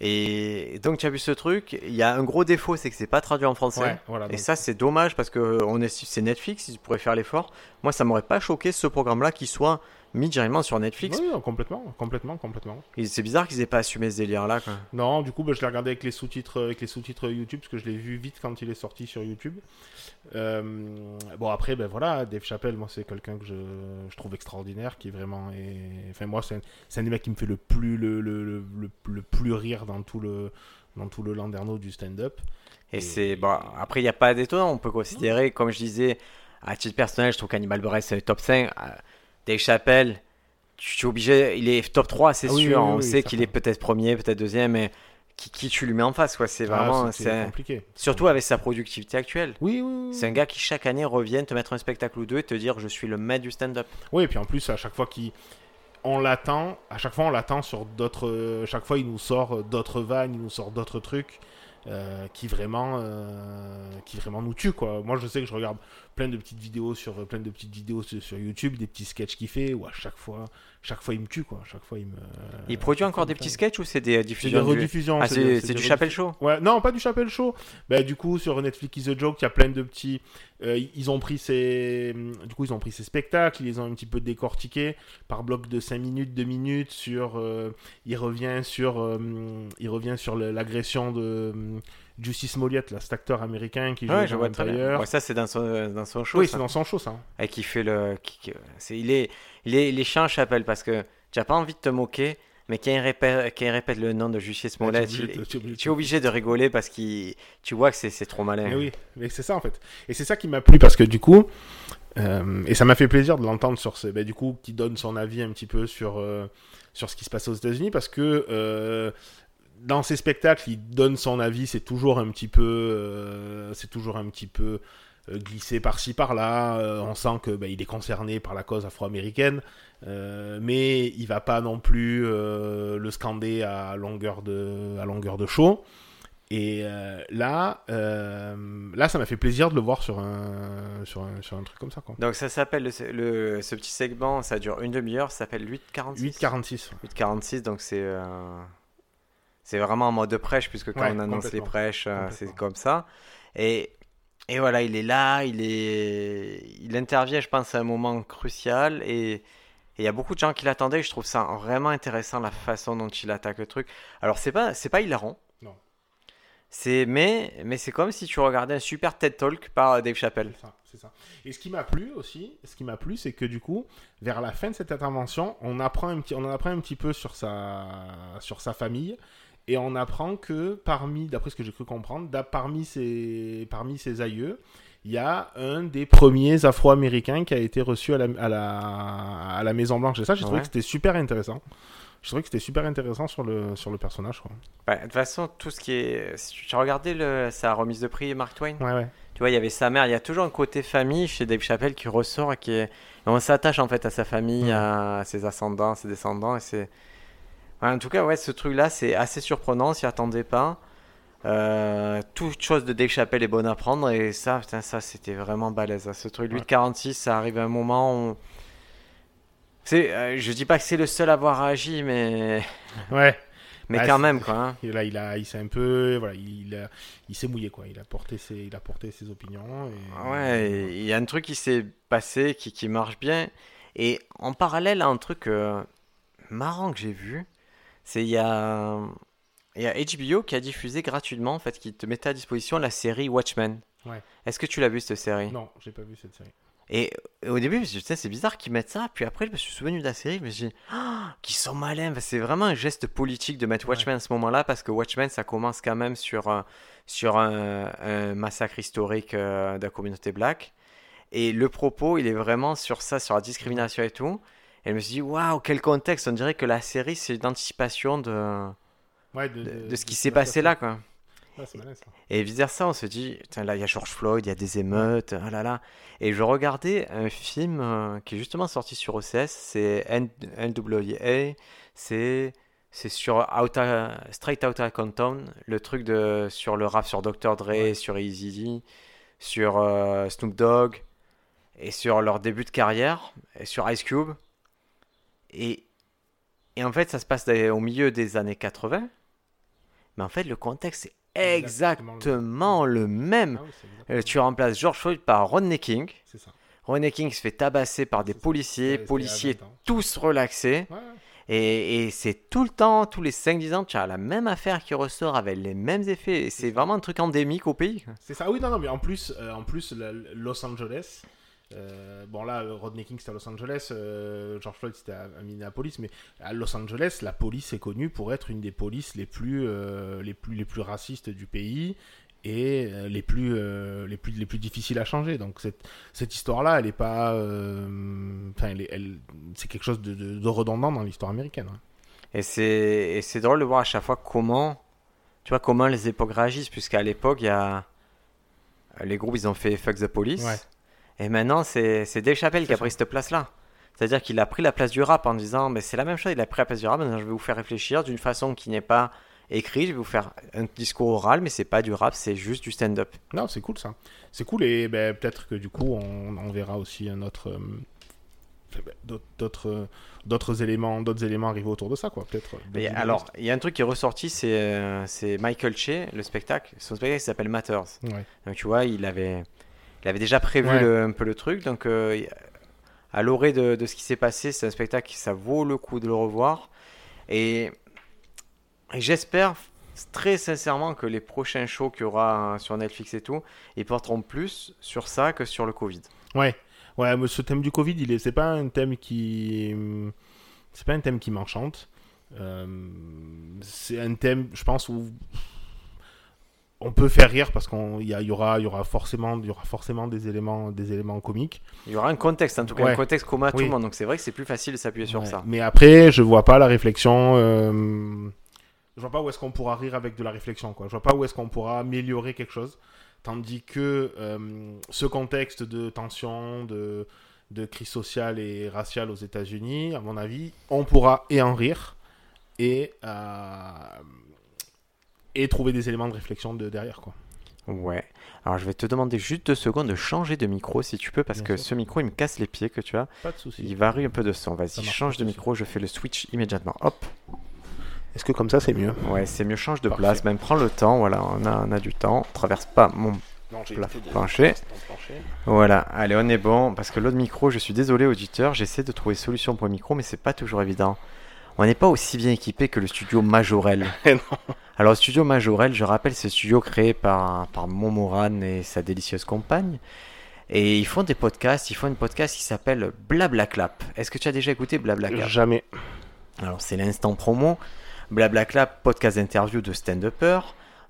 Et donc tu as vu ce truc, il y a un gros défaut, c'est que c'est pas traduit en français. Ouais, voilà, Et ça, c'est dommage parce que on est, c'est Netflix, ils pourraient faire l'effort. Moi, ça m'aurait pas choqué ce programme-là qui soit mis directement sur Netflix. Oui, complètement, complètement, complètement. Et C'est bizarre qu'ils aient pas assumé ce délire-là. quoi. Non, du coup, bah, je l'ai regardé avec les sous-titres, avec les sous-titres YouTube parce que je l'ai vu vite quand il est sorti sur YouTube. Euh, bon, après, ben voilà, Dave Chappelle, moi, c'est quelqu'un que je, je trouve extraordinaire, qui est vraiment, et... enfin, moi, c'est un, c'est un des mecs qui me fait le plus, le, le, le, le- le plus rire dans tout le, dans tout le Landerneau du stand-up. Et, Et- c'est bon. Après, il n'y a pas d'étonnant. On peut considérer, comme je disais, à titre personnel, je trouve qu'Animal Buress c'est le top 5. Euh, Dave Chappelle, tu tu es obligé. Il est top 3, c'est Ah oui, sûr. oui, oui, On sait qu'il est peut-être premier, peut-être deuxième, mais qui, qui tu lui mets en face quoi. C'est Ah, vraiment. c'est- compliqué. Surtout avec sa productivité actuelle. Oui, oui, oui. C'est un gars qui chaque année revient te mettre un spectacle ou deux et te dire je suis le maître du stand-up. Oui, et puis en plus, à chaque fois qu'il. On l'attend, à chaque fois on l'attend sur d'autres. euh, chaque fois il nous sort euh, d'autres vannes, il nous sort d'autres trucs euh, qui vraiment. euh, qui vraiment nous tuent quoi. Moi je sais que je regarde plein de petites vidéos sur plein de petites vidéos sur, sur YouTube, des petits sketchs qu'il fait, où à chaque fois, chaque fois il me tue quoi. Chaque fois il me. Il produit encore des petits sketchs ou c'est des euh, C'est des diffusions du- rediffusions. Ah, c'est des- c'est des du rediffusions. Chappelle Show Ouais, non, pas du Chappelle Show. Bah, du coup, sur Netflix is a Joke, il y a plein de petits. euh, ils ont pris ces. Du coup, ils ont pris ces spectacles, ils les ont un petit peu décortiqués par bloc de 5 minutes, 2 minutes. Sur. euh, il revient sur. euh, il revient sur l'agression de. Justice Smollett, là, cet acteur américain qui joue Ouais, dans je vois. Ouais, ça, c'est dans son, dans son show. Oui, c'est dans son show, ça. Et qui fait le. qui- qui- c'est, il, est, il, est, il est chiant, Chappelle, parce que tu n'as pas envie de te moquer, mais quand il répète, quand il répète le nom de Justice Smollett, tu es obligé il- de- tu es obligé de- tu es obligé de rigoler parce que tu vois que c'est, c'est trop malin. Mais oui, mais c'est ça en fait. Et c'est ça qui m'a plu parce que du coup, euh, et ça m'a fait plaisir de l'entendre sur ce, bah, du coup, qui donne son avis un petit peu sur euh, sur ce qui se passe aux États-Unis parce que euh, dans ces spectacles, il donne son avis, c'est toujours un petit peu, euh, c'est toujours un petit peu euh, glissé par-ci par-là. Euh, on sent que bah, il est concerné par la cause afro-américaine, euh, mais il va pas non plus le scander à longueur de à longueur de show. Et là, là, ça m'a fait plaisir de le voir sur un, sur un, sur un truc comme ça. Quoi. Donc ça s'appelle, le, le- ce petit segment, ça dure une demi-heure, ça s'appelle 8.46. 8,46. 8.46, donc c'est. Euh, C'est vraiment en mode prêche, puisque quand Ouais, on annonce les prêches, euh, c'est comme ça. Et, et voilà, il est là, il, est, il intervient, je pense, à un moment crucial. Et il y a beaucoup de gens qui l'attendaient. Je trouve ça vraiment intéressant, la façon dont il attaque le truc. Alors, c'est pas, pas hilarant. Non. C'est, mais, mais c'est comme si tu regardais un super TED Talk par Dave Chappelle. C'est ça, ça. Et ce qui m'a plu aussi, ce qui m'a plu, c'est que du coup, vers la fin de cette intervention, on apprend un petit, on en apprend un petit peu sur sa, sur sa famille, et on apprend que parmi, d'après ce que j'ai cru comprendre, parmi ses, parmi ses aïeux, il y a un des premiers Afro-Américains qui a été reçu à la, à la, à la Maison Blanche. Et ça, j'ai trouvé Ouais. que c'était super intéressant. Je trouvais que c'était super intéressant sur le, sur le personnage. Quoi. Ouais, de toute façon, tout ce qui est. si Tu as regardé le, sa remise de prix, Mark Twain Ouais, ouais. Tu vois, il y avait sa mère. Il y a toujours un côté famille chez Dave Chappelle qui ressort et qui est. et on s'attache en fait à sa famille, à ses ascendants, ses descendants. Et c'est. En tout cas, ouais, ce truc-là, c'est assez surprenant. S'y attendait pas. Euh, toute chose de Dave Chappelle est bonne à prendre. Et ça, putain, ça, c'était vraiment balèze. hein. Ce truc, lui, Ouais. de 46, ça arrive à un moment où. C'est, euh, je dis pas que c'est le seul à avoir agi, mais Ouais. Mais Bah, quand même, quoi. hein. Et là, il a, il s'est un peu, voilà, il, a- il s'est mouillé quoi. Il a porté ses, il a porté ses opinions. Et... Ouais, il y a un truc qui s'est passé qui, qui marche bien. Et en parallèle, un truc euh, marrant que j'ai vu, c'est il y a, y a HBO qui a diffusé gratuitement, en fait, qui te mettait à disposition la série Watchmen. Ouais. Est-ce que tu l'as vu cette série? Non, j'ai pas vu cette série. Et au début, je me suis dit, c'est bizarre qu'ils mettent ça. Puis après, je me suis souvenu de la série. Je me suis dit, Ah, qu'ils sont malins. C'est vraiment un geste politique de mettre Ouais. Watchmen à ce moment-là. Parce que Watchmen, ça commence quand même sur, euh, sur un, un massacre historique euh, de la communauté black. Et le propos, il est vraiment sur ça, sur la discrimination et tout. Et je me suis dit, waouh, quel contexte. On dirait que la série, c'est une anticipation de, Ouais, de, de, de- de ce qui s'est passé là, quoi. Ouais, c'est malin ça. Et vice versa, on se dit, Tiens, là, il y a George Floyd, il y a des émeutes, ah là là. Et je regardais un film euh, qui est justement sorti sur OCS, c'est NWA, c'est c'est sur Outta- Straight Outta Compton, le truc de sur le rap sur Dr. Dre, Ouais. sur Eazy, sur euh, Snoop Dogg, et sur leur début de carrière, et sur Ice Cube. Et, et en fait, ça se passe au milieu des années 80. Mais en fait, le contexte est Exactement exactement le même. Ah oui, c'est exactement- Euh, tu remplaces George Floyd par Rodney King. C'est ça. Rodney King se fait tabasser par des ça. policiers, policiers c'était à 20 ans. tous relaxés. Ouais. Et, et c'est tout le temps, tous les 5-10 ans, tu as la même affaire qui ressort avec les mêmes effets. Et c'est vraiment un truc endémique au pays. C'est ça, oui, non, non, mais en plus, euh, en plus Los Angeles, euh, bon là, Rodney King c'était à Los Angeles, euh, George Floyd c'était à, à Minneapolis, mais à Los Angeles, la police est connue pour être une des polices les plus, euh, les plus, les plus racistes du pays et les plus, les plus, les plus difficiles à changer. Donc cette, cette histoire-là, elle est pas, enfin, elle, est- elle- c'est quelque chose de, de- de redondant dans l'histoire américaine. hein. Et c'est et c'est drôle de voir à chaque fois comment, tu vois, comment les époques réagissent. Puisqu'à l'époque, il y a. Les groupes, ils ont fait Fuck the Police. Ouais. Et maintenant, c'est Dave Chappelle qui a pris cette place-là. C'est-à-dire qu'il a pris la place du rap en disant, mais c'est la même chose, il a pris la place du rap, maintenant je vais vous faire réfléchir d'une façon qui n'est pas écrite, je vais vous faire un discours oral, mais c'est pas du rap, c'est juste du stand-up. Non, c'est cool ça. C'est cool et ben, peut-être que du coup on, on verra aussi un autre, euh, ben, d'autres- éléments, d'autres éléments arriver autour de ça quoi. Peut-être. d'autres alors, il y a un truc qui est ressorti, c'est euh, Michael Che, le spectacle. Son spectacle s'appelle Matters. Ouais. Donc tu vois, il avait, il avait déjà prévu Ouais. le- un peu le truc. Donc euh, à l'orée de, de ce qui s'est passé, c'est un spectacle qui ça vaut le coup de le revoir. Et, et j'espère très sincèrement que les prochains shows qu'il y aura sur Netflix et tout, ils porteront plus sur ça que sur le Covid. Ouais, ouais, mais ce thème du Covid, il est, c'est pas un thème qui, c'est pas un thème qui m'enchante. Euh, c'est un thème, je pense, où on peut faire rire parce qu'on, il y, aura, y aura forcément, il y aura forcément des éléments, des éléments comiques. Il y aura un contexte, en tout cas Ouais. un contexte commun à tout Oui. le monde. Donc c'est vrai que c'est plus facile de s'appuyer sur Ouais. ça. Mais après, je vois pas la réflexion. euh, Je vois pas où est-ce qu'on pourra rire avec de la réflexion. Quoi. Je vois pas où est-ce qu'on pourra améliorer quelque chose. Tandis que euh, ce contexte de tension, de, de crise sociale et raciale aux États-Unis, à mon avis, on pourra et en rire et, euh, et trouver des éléments de réflexion de derrière. Quoi. Ouais. Alors je vais te demander juste deux secondes de changer de micro si tu peux, parce Bien que sûr. ce micro il me casse les pieds que tu as. Pas de souci. Il varie un peu de son. Vas-y, change de micro, je fais le switch immédiatement. Hop. Est-ce que comme ça c'est mieux? Ouais, c'est mieux, change de Parfait. place, même prends le temps, voilà, on a, on a du temps. Traverse pas mon Non, plancher. plancher. Voilà, allez, on est bon. Parce que l'autre micro, je suis désolé, auditeur, j'essaie de trouver solution pour le micro, mais c'est pas toujours évident. On n'est pas aussi bien équipé que le studio Majorel. Alors, studio Majorel, je rappelle, c'est studio créé par, par Momoran et sa délicieuse compagne. Et ils font des podcasts. Ils font un podcast qui s'appelle Blablaclap. Est-ce que tu as déjà écouté Blablaclap? Jamais. Alors, c'est l'instant promo. Blablaclap, podcast d'interview de stand-upper.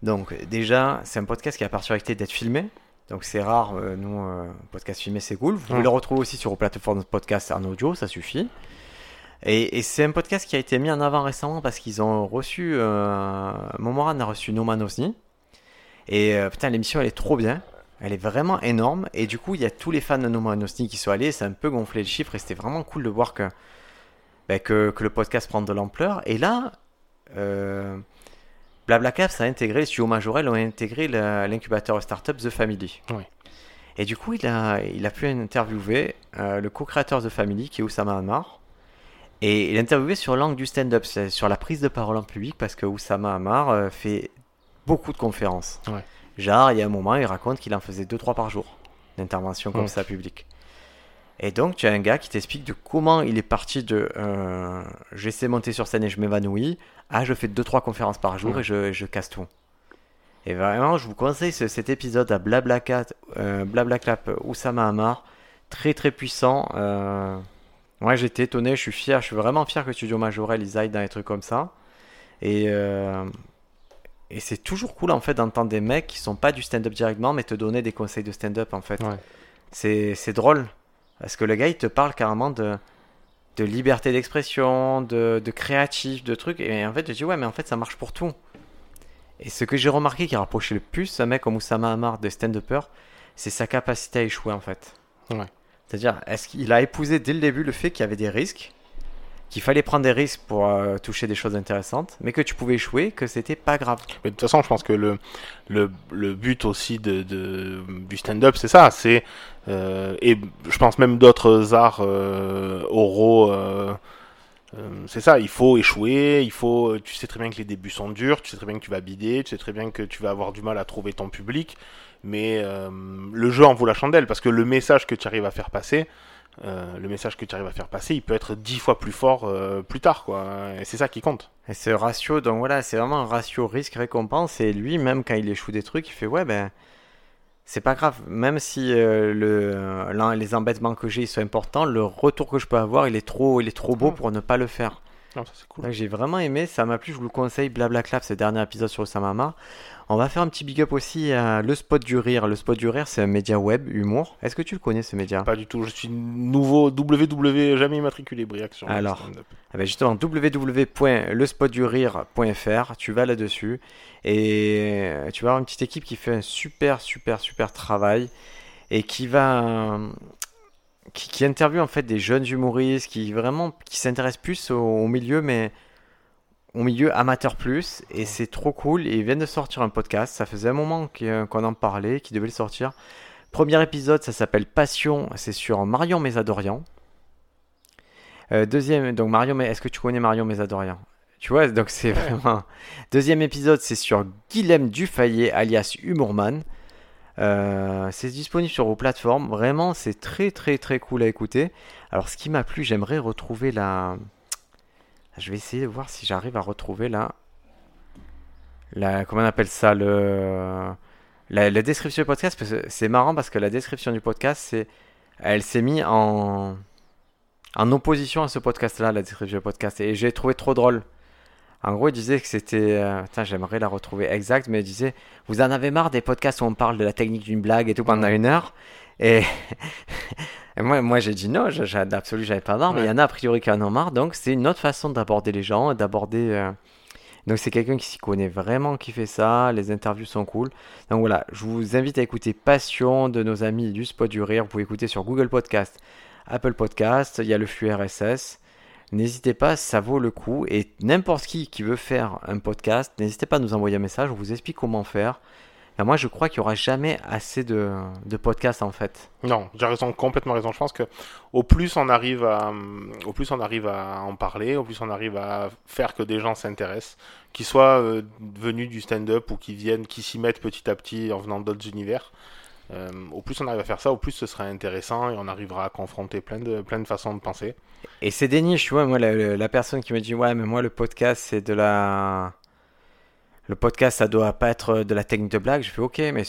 Donc, déjà, c'est un podcast qui a la particularité d'être filmé. Donc, c'est rare. euh, nous, euh, podcast filmé, c'est cool. Vous pouvez le retrouver aussi sur vos plateformes de podcast en audio, ça suffit. Et, et c'est un podcast qui a été mis en avant récemment parce qu'ils ont reçu. Euh, Momoran a reçu Noman Osni. Et euh, putain, l'émission, elle est trop bien. Elle est vraiment énorme. Et du coup, il y a tous les fans de Noman Osni qui sont allés. C'est un peu gonflé le chiffre. Et c'était vraiment cool de voir que, ben, que, que le podcast prend de l'ampleur. Et là, euh, Blablacar, ça a intégré, le studio Majorel ont intégré l'incubateur startup The Family. Oui. Et du coup, il a, il a pu interviewer euh, le co-créateur de The Family, qui est Oussama Ammar. Et il est interviewé sur l'angle du stand-up, sur la prise de parole en public, parce que Oussama Hamar euh, fait beaucoup de conférences. Ouais. Genre, il y a un moment, il raconte qu'il en faisait 2-3 par jour, d'intervention comme Ouais. ça publique. Et donc, tu as un gars qui t'explique de comment il est parti de euh, j'essaie de monter sur scène et je m'évanouis à je fais 2-3 conférences par jour Ouais. et je, je casse tout. Et vraiment, je vous conseille ce- cet épisode à Blablacat, euh, Blablaclap Oussama Hamar. Très très puissant. Euh... Ouais, j'étais étonné, je suis fier, je suis vraiment fier que Studio Majorel ils aillent dans des trucs comme ça. Et, euh, et c'est toujours cool en fait d'entendre des mecs qui sont pas du stand-up directement, mais te donner des conseils de stand-up en fait. Ouais. C'est, drôle. Parce que le gars il te parle carrément de, de liberté d'expression, de, de créatif, de trucs. Et en fait, te dis ouais, mais en fait ça marche pour tout. Et ce que j'ai remarqué qui rapprochait le plus un mec comme Oussama Hamar de stand-upper, c'est sa capacité à échouer en fait. Ouais. C'est-à-dire, est-ce qu'il a épousé dès le début le fait qu'il y avait des risques, qu'il fallait prendre des risques pour euh, toucher des choses intéressantes, mais que tu pouvais échouer, que c'était pas grave? Mais de toute façon, je pense que le, le, le but aussi de, du stand-up, c'est ça. C'est euh, et je pense même d'autres arts euh, oraux. euh, c'est ça, il faut échouer, il faut. Tu sais très bien que les débuts sont durs, tu sais très bien que tu vas bider, tu sais très bien que tu vas avoir du mal à trouver ton public, mais euh, le jeu en vaut la chandelle parce que le message que tu arrives à faire passer, euh, le message que tu arrives à faire passer, il peut être dix fois plus fort euh, plus tard, quoi. Et c'est ça qui compte. Et ce ratio, donc voilà, c'est vraiment un ratio risque-récompense, et lui, même quand il échoue des trucs, il fait ouais, ben. C'est pas grave, même si euh, le, les embêtements que j'ai sont importants, le retour que je peux avoir il est trop, il est trop beau Ouais. pour ne pas le faire. Non, ça c'est cool. J'ai vraiment aimé, ça m'a plu, je vous le conseille, Blablaclap, ce dernier épisode sur Oussama Hamar. On va faire un petit big up aussi à Le Spot du Rire. Le Spot du Rire, c'est un média web, humour. Est-ce que tu le connais ce média? Pas du tout. Je suis nouveau WW, jamais immatriculé Briac sur Alors. Eh ben justement, www.lespotdurire.fr, tu vas là-dessus et tu vas avoir une petite équipe qui fait un super, super, super travail et qui va. qui, qui interviewe en fait des jeunes humoristes qui vraiment qui s'intéressent plus au, au milieu, mais au milieu amateur plus et c'est trop cool. Et ils viennent de sortir un podcast, ça faisait un moment que- qu'on en parlait, qui devait le sortir. Premier épisode, ça s'appelle Passion, c'est sur Marion Mésadorian. Euh, deuxième, donc Marion, Mé- est-ce que tu connais Marion Mésadorian? Tu vois, donc c'est vraiment. Deuxième épisode, c'est sur Guilhem Dufayet, alias Humorman. Euh, c'est disponible sur vos plateformes. Vraiment, c'est très très très cool à écouter. Alors, ce qui m'a plu, j'aimerais retrouver la. Je vais essayer de voir si j'arrive à retrouver la. La. Comment on appelle ça Le. La, la description du podcast, c'est marrant parce que la description du podcast, c'est. Elle s'est mise en en opposition à ce podcast-là, la description du podcast. Et j'ai trouvé trop drôle. En gros, il disait que c'était. euh, j'aimerais la retrouver exacte, mais il disait Vous en avez marre des podcasts où on parle de la technique d'une blague et tout pendant une heure? Et, et moi, moi j'ai dit non, absolument, j'avais pas marre, mais il y en a a priori qui en ont marre. Donc, c'est une autre façon d'aborder les gens, d'aborder. euh, Donc, c'est quelqu'un qui s'y connaît vraiment, qui fait ça. Les interviews sont cool. Donc, voilà, je vous invite à écouter Passion de nos amis du Spot du Rire. Vous pouvez écouter sur Google Podcast. Apple Podcast, il y a le flux RSS. N'hésitez pas, ça vaut le coup. Et n'importe qui qui veut faire un podcast, n'hésitez pas à nous envoyer un message, on vous explique comment faire. Et moi, je crois qu'il n'y aura jamais assez de, de podcasts en fait. Non, j'ai raison, complètement raison. Je pense que au plus on arrive à, au plus on arrive à en parler, au plus on arrive à faire que des gens s'intéressent, qu'ils soient euh, venus du stand-up ou qui viennent, qui s'y mettent petit à petit en venant d'autres univers. euh, au plus on arrive à faire ça, au plus ce sera intéressant et on arrivera à confronter plein de, plein de façons de penser. Et c'est des niches, tu vois. Moi, la personne qui me dit Ouais, mais moi, le podcast, c'est de la. Le podcast, ça doit pas être de la technique de blague. Je fais Ok, mais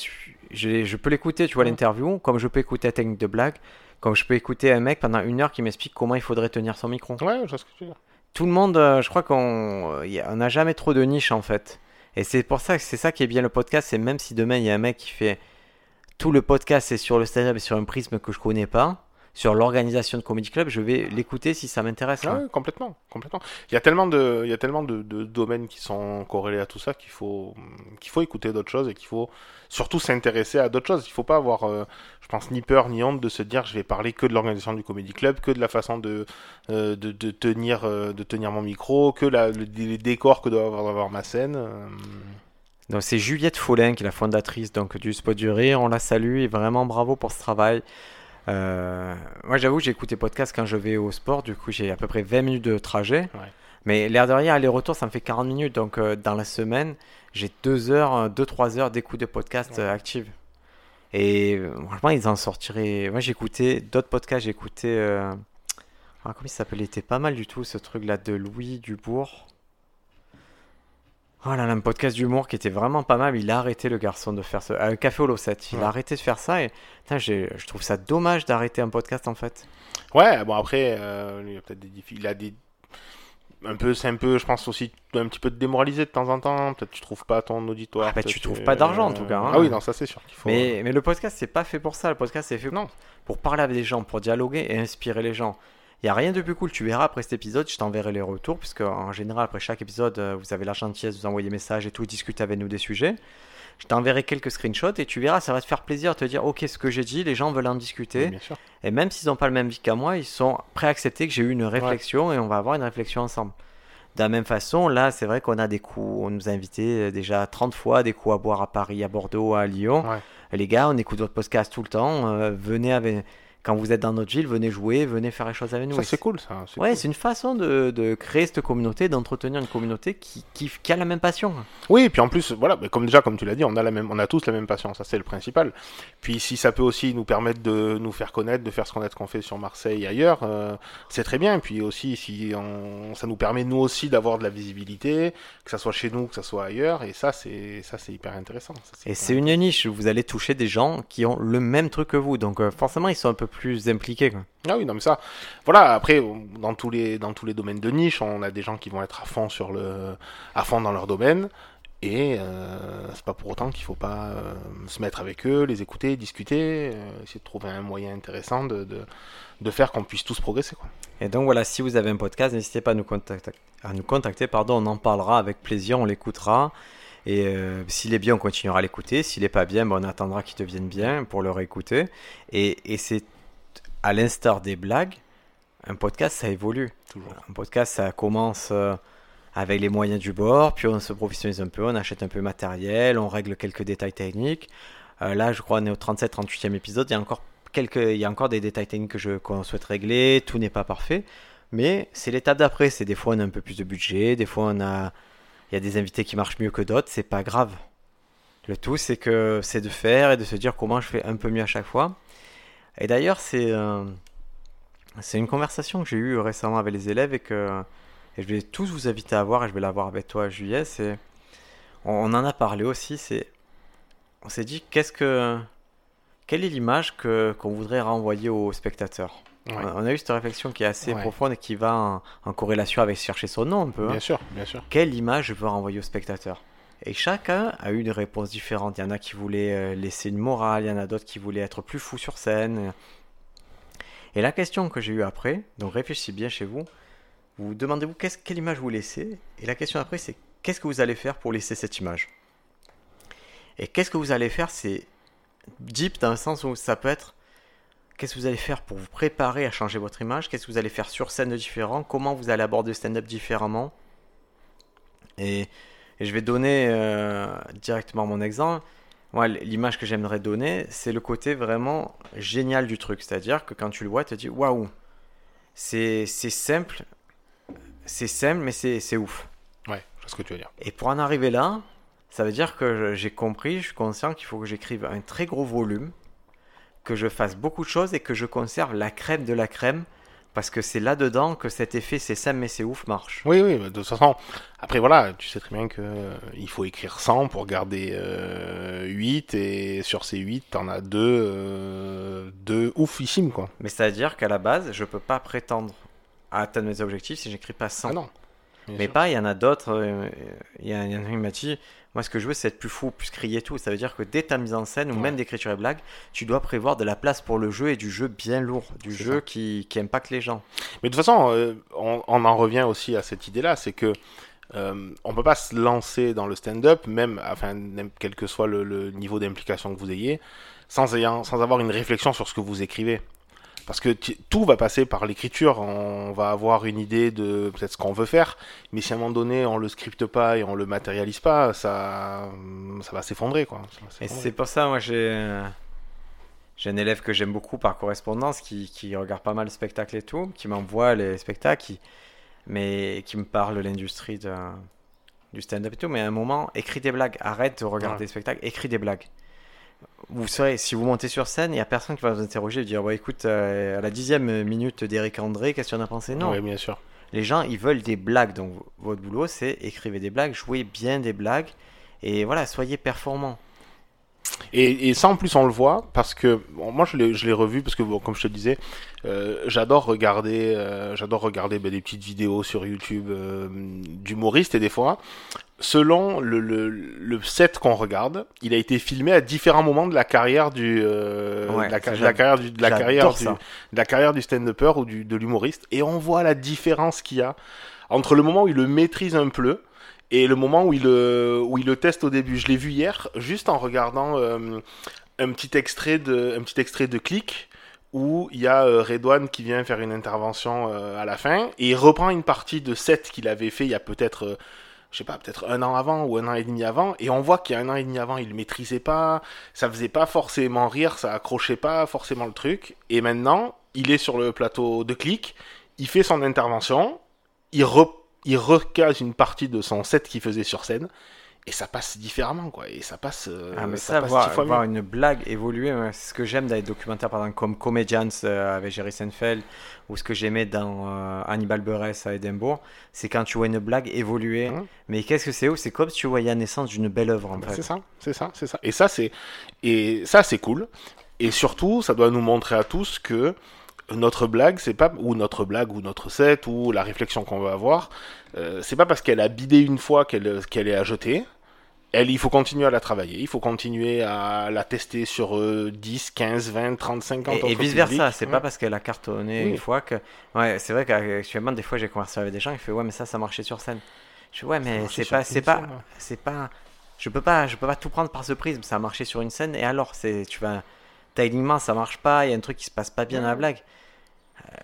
je, je peux l'écouter, tu vois, l'interview, comme je peux écouter la technique de blague, comme je peux écouter un mec pendant une heure qui m'explique comment il faudrait tenir son micro. Ouais, je vois ce que tu veux dire. tout le monde, euh, je crois qu'on euh, n'a jamais trop de niche en fait. Et c'est pour ça que c'est ça qui est bien le podcast, c'est même si demain il y a un mec qui fait tout le podcast c'est sur le stand-up et sur un prisme que je connais pas, sur l'organisation de Comedy Club, je vais l'écouter si ça m'intéresse. Ah quoi. ouais, complètement, complètement. Il y a tellement de, il y a tellement de, de domaines qui sont corrélés à tout ça qu'il faut, qu'il faut écouter d'autres choses et qu'il faut surtout s'intéresser à d'autres choses. Il faut pas avoir, euh, je pense, ni peur ni honte de se dire je vais parler que de l'organisation du Comedy Club, que de la façon de, euh, de, de tenir, euh, de tenir mon micro, que la, le- les décors que doit avoir, avoir ma scène. Donc c'est Juliette Follin qui est la fondatrice donc du Spot du Rire, on la salue et vraiment bravo pour ce travail. Euh, moi, j'avoue, j'écoute les podcasts quand je vais au sport. Du coup, j'ai à peu près 20 minutes de trajet. Ouais. Mais l'air de rien, aller-retour, ça me fait 40 minutes. Donc, euh, dans la semaine, j'ai 2 heures, 2-3 heures d'écoute de podcasts Ouais. euh, actives. Et euh, franchement, ils en sortiraient. Moi, j'écoutais d'autres podcasts. J'écoutais. euh, ah, comment il s'appelait? Il était pas mal du tout, ce truc-là de Louis Dubourg. Oh là là, un podcast d'humour qui était vraiment pas mal. Il a arrêté, le garçon, de faire ce. Un café au Losset. Il Ouais. a arrêté de faire ça. Et putain, je trouve ça dommage d'arrêter un podcast, en fait. Ouais, bon après, euh, il y a peut-être des il a des un peu, c'est un peu, je pense aussi un petit peu de démoralisé de temps en temps. Peut-être tu trouves pas ton auditoire. Ah bah, tu trouves pas d'argent, en tout cas, hein. Ah oui, non, ça c'est sûr qu'il faut. Mais, mais le podcast, c'est pas fait pour ça. Le podcast, c'est fait Non. pour parler avec des gens, pour dialoguer et inspirer les gens. Il n'y a rien de plus cool. Tu verras après cet épisode, je t'enverrai les retours, puisque en général, après chaque épisode, euh, vous avez la gentillesse de vous envoyer message et tout, discuter avec nous des sujets. Je t'enverrai quelques screenshots et tu verras, ça va te faire plaisir de te dire, ok, ce que j'ai dit, les gens veulent en discuter. Bien sûr. Et même s'ils n'ont pas le même vie qu'à moi, ils sont prêts à accepter que j'ai eu une réflexion et on va avoir une réflexion ensemble. De la même façon, là, c'est vrai qu'on a des coups, on nous a invités euh, déjà 30 fois, des coups à boire à Paris, à Bordeaux, à Lyon. Ouais. Les gars, on écoute votre podcast tout le temps. euh, venez avec, quand vous êtes dans notre ville, venez jouer, venez faire les choses avec nous. Ça c'est cool, ça. c'est Ouais, cool. c'est une façon de, de créer cette communauté, d'entretenir une communauté qui, qui, qui a la même passion. Oui, et puis en plus, voilà, bah, comme déjà, comme tu l'as dit, on a la même, on a tous la même passion, ça c'est le principal. Puis si ça peut aussi nous permettre de nous faire connaître, de faire ce qu'on fait sur Marseille et ailleurs, euh, c'est très bien. Et puis aussi, si on, ça nous permet nous aussi d'avoir de la visibilité, que ça soit chez nous, que ça soit ailleurs, et ça c'est, ça c'est hyper intéressant. Ça, Et c'est une niche, vous allez toucher des gens qui ont le même truc que vous. Donc euh, forcément, ils sont un peu plus impliqués. quoi. Ah oui, non mais ça, voilà. Après, dans tous les dans tous les domaines de niche, on a des gens qui vont être à fond sur le, à fond dans leur domaine. Et euh, c'est pas pour autant qu'il faut pas euh, se mettre avec eux, les écouter, discuter, euh, essayer de trouver un moyen intéressant de, de, de faire qu'on puisse tous progresser. Quoi. Et donc voilà, si vous avez un podcast, n'hésitez pas à nous contacter. À nous contacter pardon, on en parlera avec plaisir, on l'écoutera. Et euh, s'il est bien, on continuera à l'écouter. S'il est pas bien, ben, on attendra qu'il devienne bien pour le réécouter. Et, et c'est à l'instar des blagues, un podcast, ça évolue. Toujours. Un podcast, ça commence euh, avec les moyens du bord, puis on se professionnalise un peu, on achète un peu de matériel, on règle quelques détails techniques. Euh, là, je crois, on est au 37-38e épisode, il y a encore, quelques, il y a encore des détails techniques que je, qu'on souhaite régler, tout n'est pas parfait, mais c'est l'étape d'après. C'est des fois on a un peu plus de budget, des fois on a, il y a des invités qui marchent mieux que d'autres, c'est pas grave. Le tout, c'est que c'est de faire et de se dire comment je fais un peu mieux à chaque fois. Et d'ailleurs, c'est euh, c'est une conversation que j'ai eue récemment avec les élèves et que et je vais tous vous inviter à voir et je vais la voir avec toi, Juliet. C'est on, on en a parlé aussi. C'est on s'est dit qu'est-ce que quelle est l'image que qu'on voudrait renvoyer aux spectateurs? Ouais. On a eu cette réflexion qui est assez Ouais. profonde et qui va en, en corrélation avec chercher son nom un peu. hein Bien sûr, bien sûr. quelle image je veux renvoyer au spectateur Et chacun a eu une réponse différente. Il y en a qui voulaient euh, laisser une morale, il y en a d'autres qui voulaient être plus fous sur scène. Et la question que j'ai eue après, donc réfléchissez bien chez vous, vous vous demandez-vous quelle image vous laissez? Et la question après, c'est qu'est-ce que vous allez faire pour laisser cette image? Et qu'est-ce que vous allez faire? C'est deep dans le sens où ça peut être qu'est-ce que vous allez faire pour vous préparer à changer votre image? Qu'est-ce que vous allez faire sur scène de différent? Comment vous allez aborder le stand-up différemment? Et, et je vais donner euh, directement mon exemple. Moi, l'image que j'aimerais donner, c'est le côté vraiment génial du truc. C'est-à-dire que quand tu le vois, tu te dis waouh, c'est simple, c'est simple, mais c'est ouf. Ouais, je vois ce que tu veux dire. Et pour en arriver là, ça veut dire que j'ai compris, je suis conscient qu'il faut que j'écrive un très gros volume, que je fasse beaucoup de choses et que je conserve la crème de la crème, parce que c'est là-dedans que cet effet c'est simple mais c'est ouf marche. Oui, oui, bah, de toute façon, après voilà, tu sais très bien que euh, il faut écrire 100 pour garder euh, 8, et sur ces 8, t'en as deux, euh, deux oufissimes, quoi. Mais c'est-à-dire qu'à la base, je peux pas prétendre à atteindre mes objectifs si j'écris pas 100. Ah non. bien Mais sûr. pas, il y en a d'autres. euh, Il y, a- il y en a un qui m'a dit Moi, ce que je veux, c'est être plus fou, plus crier tout. Ça veut dire que dès ta mise en scène ou Ouais. même d'écriture et blague, tu dois prévoir de la place pour le jeu et du jeu bien lourd, du jeu ça. qui, qui impacte les gens. Mais de toute façon, euh, on, on en revient aussi à cette idée-là, c'est que euh, on peut pas se lancer dans le stand-up, même, enfin, même quel que soit le, le niveau d'implication que vous ayez, sans, ayant, sans avoir une réflexion sur ce que vous écrivez. Parce que tout va passer par l'écriture. On va avoir une idée de peut-être ce qu'on veut faire, mais si à un moment donné on le scripte pas et on le matérialise pas, ça, ça va s'effondrer, quoi. Ça va Et c'est pour ça, moi, j'ai. j'ai un élève que j'aime beaucoup par correspondance qui, qui, regarde pas mal le spectacle et tout, qui m'envoie les spectacles, qui, mais qui me parle de l'industrie de, du stand-up et tout. Mais à un moment, écris des blagues. Arrête de regarder des spectacles, écris des blagues. Vous savez, si vous montez sur scène, il n'y a personne qui va vous interroger et dire écoute, euh, à la dixième minute d'Eric André, qu'est-ce que tu en as pensé? Non. Oui, bien sûr. Les gens, ils veulent des blagues. Donc, votre boulot, c'est écrivez des blagues, jouez bien des blagues. Et voilà, soyez performants. Et, ça, en plus, on le voit parce que moi, je l'ai revu parce que, comme je te disais, euh, j'adore regarder, euh, j'adore regarder ben, des petites vidéos sur YouTube euh, d'humoristes et des fois, selon le, le, le set qu'on regarde, il a été filmé à différents moments de la carrière du, de la, carrière du, de la carrière du, de la carrière du stand-upper ou du, de l'humoriste, et on voit la différence qu'il y a entre le moment où il le maîtrise un peu et le moment où il, le, où il le teste au début, je l'ai vu hier, juste en regardant euh, un, petit extrait de, un petit extrait de Click, où il y a euh, Redouane qui vient faire une intervention euh, à la fin, et il reprend une partie de set qu'il avait fait il y a peut-être, je sais pas, peut-être un an avant ou un an et demi avant, et on voit qu'il y a un an et demi avant, il le maîtrisait pas, ça faisait pas forcément rire, ça accrochait pas forcément le truc, et maintenant, il est sur le plateau de Click, il fait son intervention, il reprend il recase une partie de son set qu'il faisait sur scène et ça passe différemment quoi et ça passe euh, ah, mais ça, voir, une blague évoluer c'est ce que j'aime dans les documentaires par exemple comme Comedians euh, avec Jerry Seinfeld ou ce que j'aimais dans euh, Hannibal Buress à Edinburgh c'est quand tu vois une blague évoluer. Mmh. mais qu'est-ce que c'est où c'est comme si tu voyais la naissance d'une belle œuvre en fait. C'est ça c'est ça c'est ça. Et ça c'est et ça c'est cool. Et surtout ça doit nous montrer à tous que notre blague, c'est pas ou notre blague ou notre set ou la réflexion qu'on va avoir, euh, c'est pas parce qu'elle a bidé une fois qu'elle qu'elle est à jeter. Elle, il faut continuer à la travailler, il faut continuer à la tester sur 10, 15, 20, 30, 50 Et, et vice versa, c'est pas parce qu'elle a cartonné une fois que. Ouais, c'est vrai qu'actuellement, des fois, j'ai conversé avec des gens qui font Ouais, mais ça, ça marchait sur scène. Je fais Ouais, mais c'est pas. C'est pas. C'est pas. Je peux pas, je peux pas tout prendre par ce prisme. Ça a marché sur une scène et alors, c'est, tu vas, timingement, ça marche pas. Il y a un truc qui se passe pas bien dans la blague.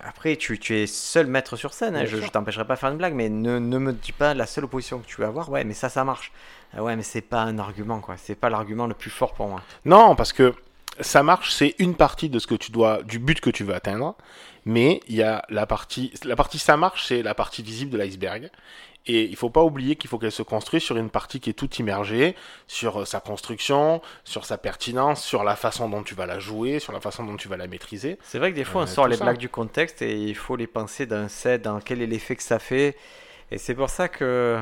Après, tu, tu, es seul maître sur scène, hein, je, je t'empêcherai pas de faire une blague, mais ne, ne, me dis pas la seule opposition que tu vas avoir, ouais, mais ça, ça marche. Euh, ouais, mais c'est pas un argument, quoi. C'est pas l'argument le plus fort pour moi. Non, parce que ça marche, c'est une partie de ce que tu dois, du but que tu veux atteindre, mais il y a la partie, la partie ça marche, c'est la partie visible de l'iceberg. Et il faut pas oublier qu'il faut qu'elle se construise sur une partie qui est toute immergée, sur euh, sa construction, sur sa pertinence, sur la façon dont tu vas la jouer, sur la façon dont tu vas la maîtriser. C'est vrai que des fois, on euh, sort les blagues du contexte et il faut les penser d'un set, dans quel est l'effet que ça fait. Et c'est pour ça que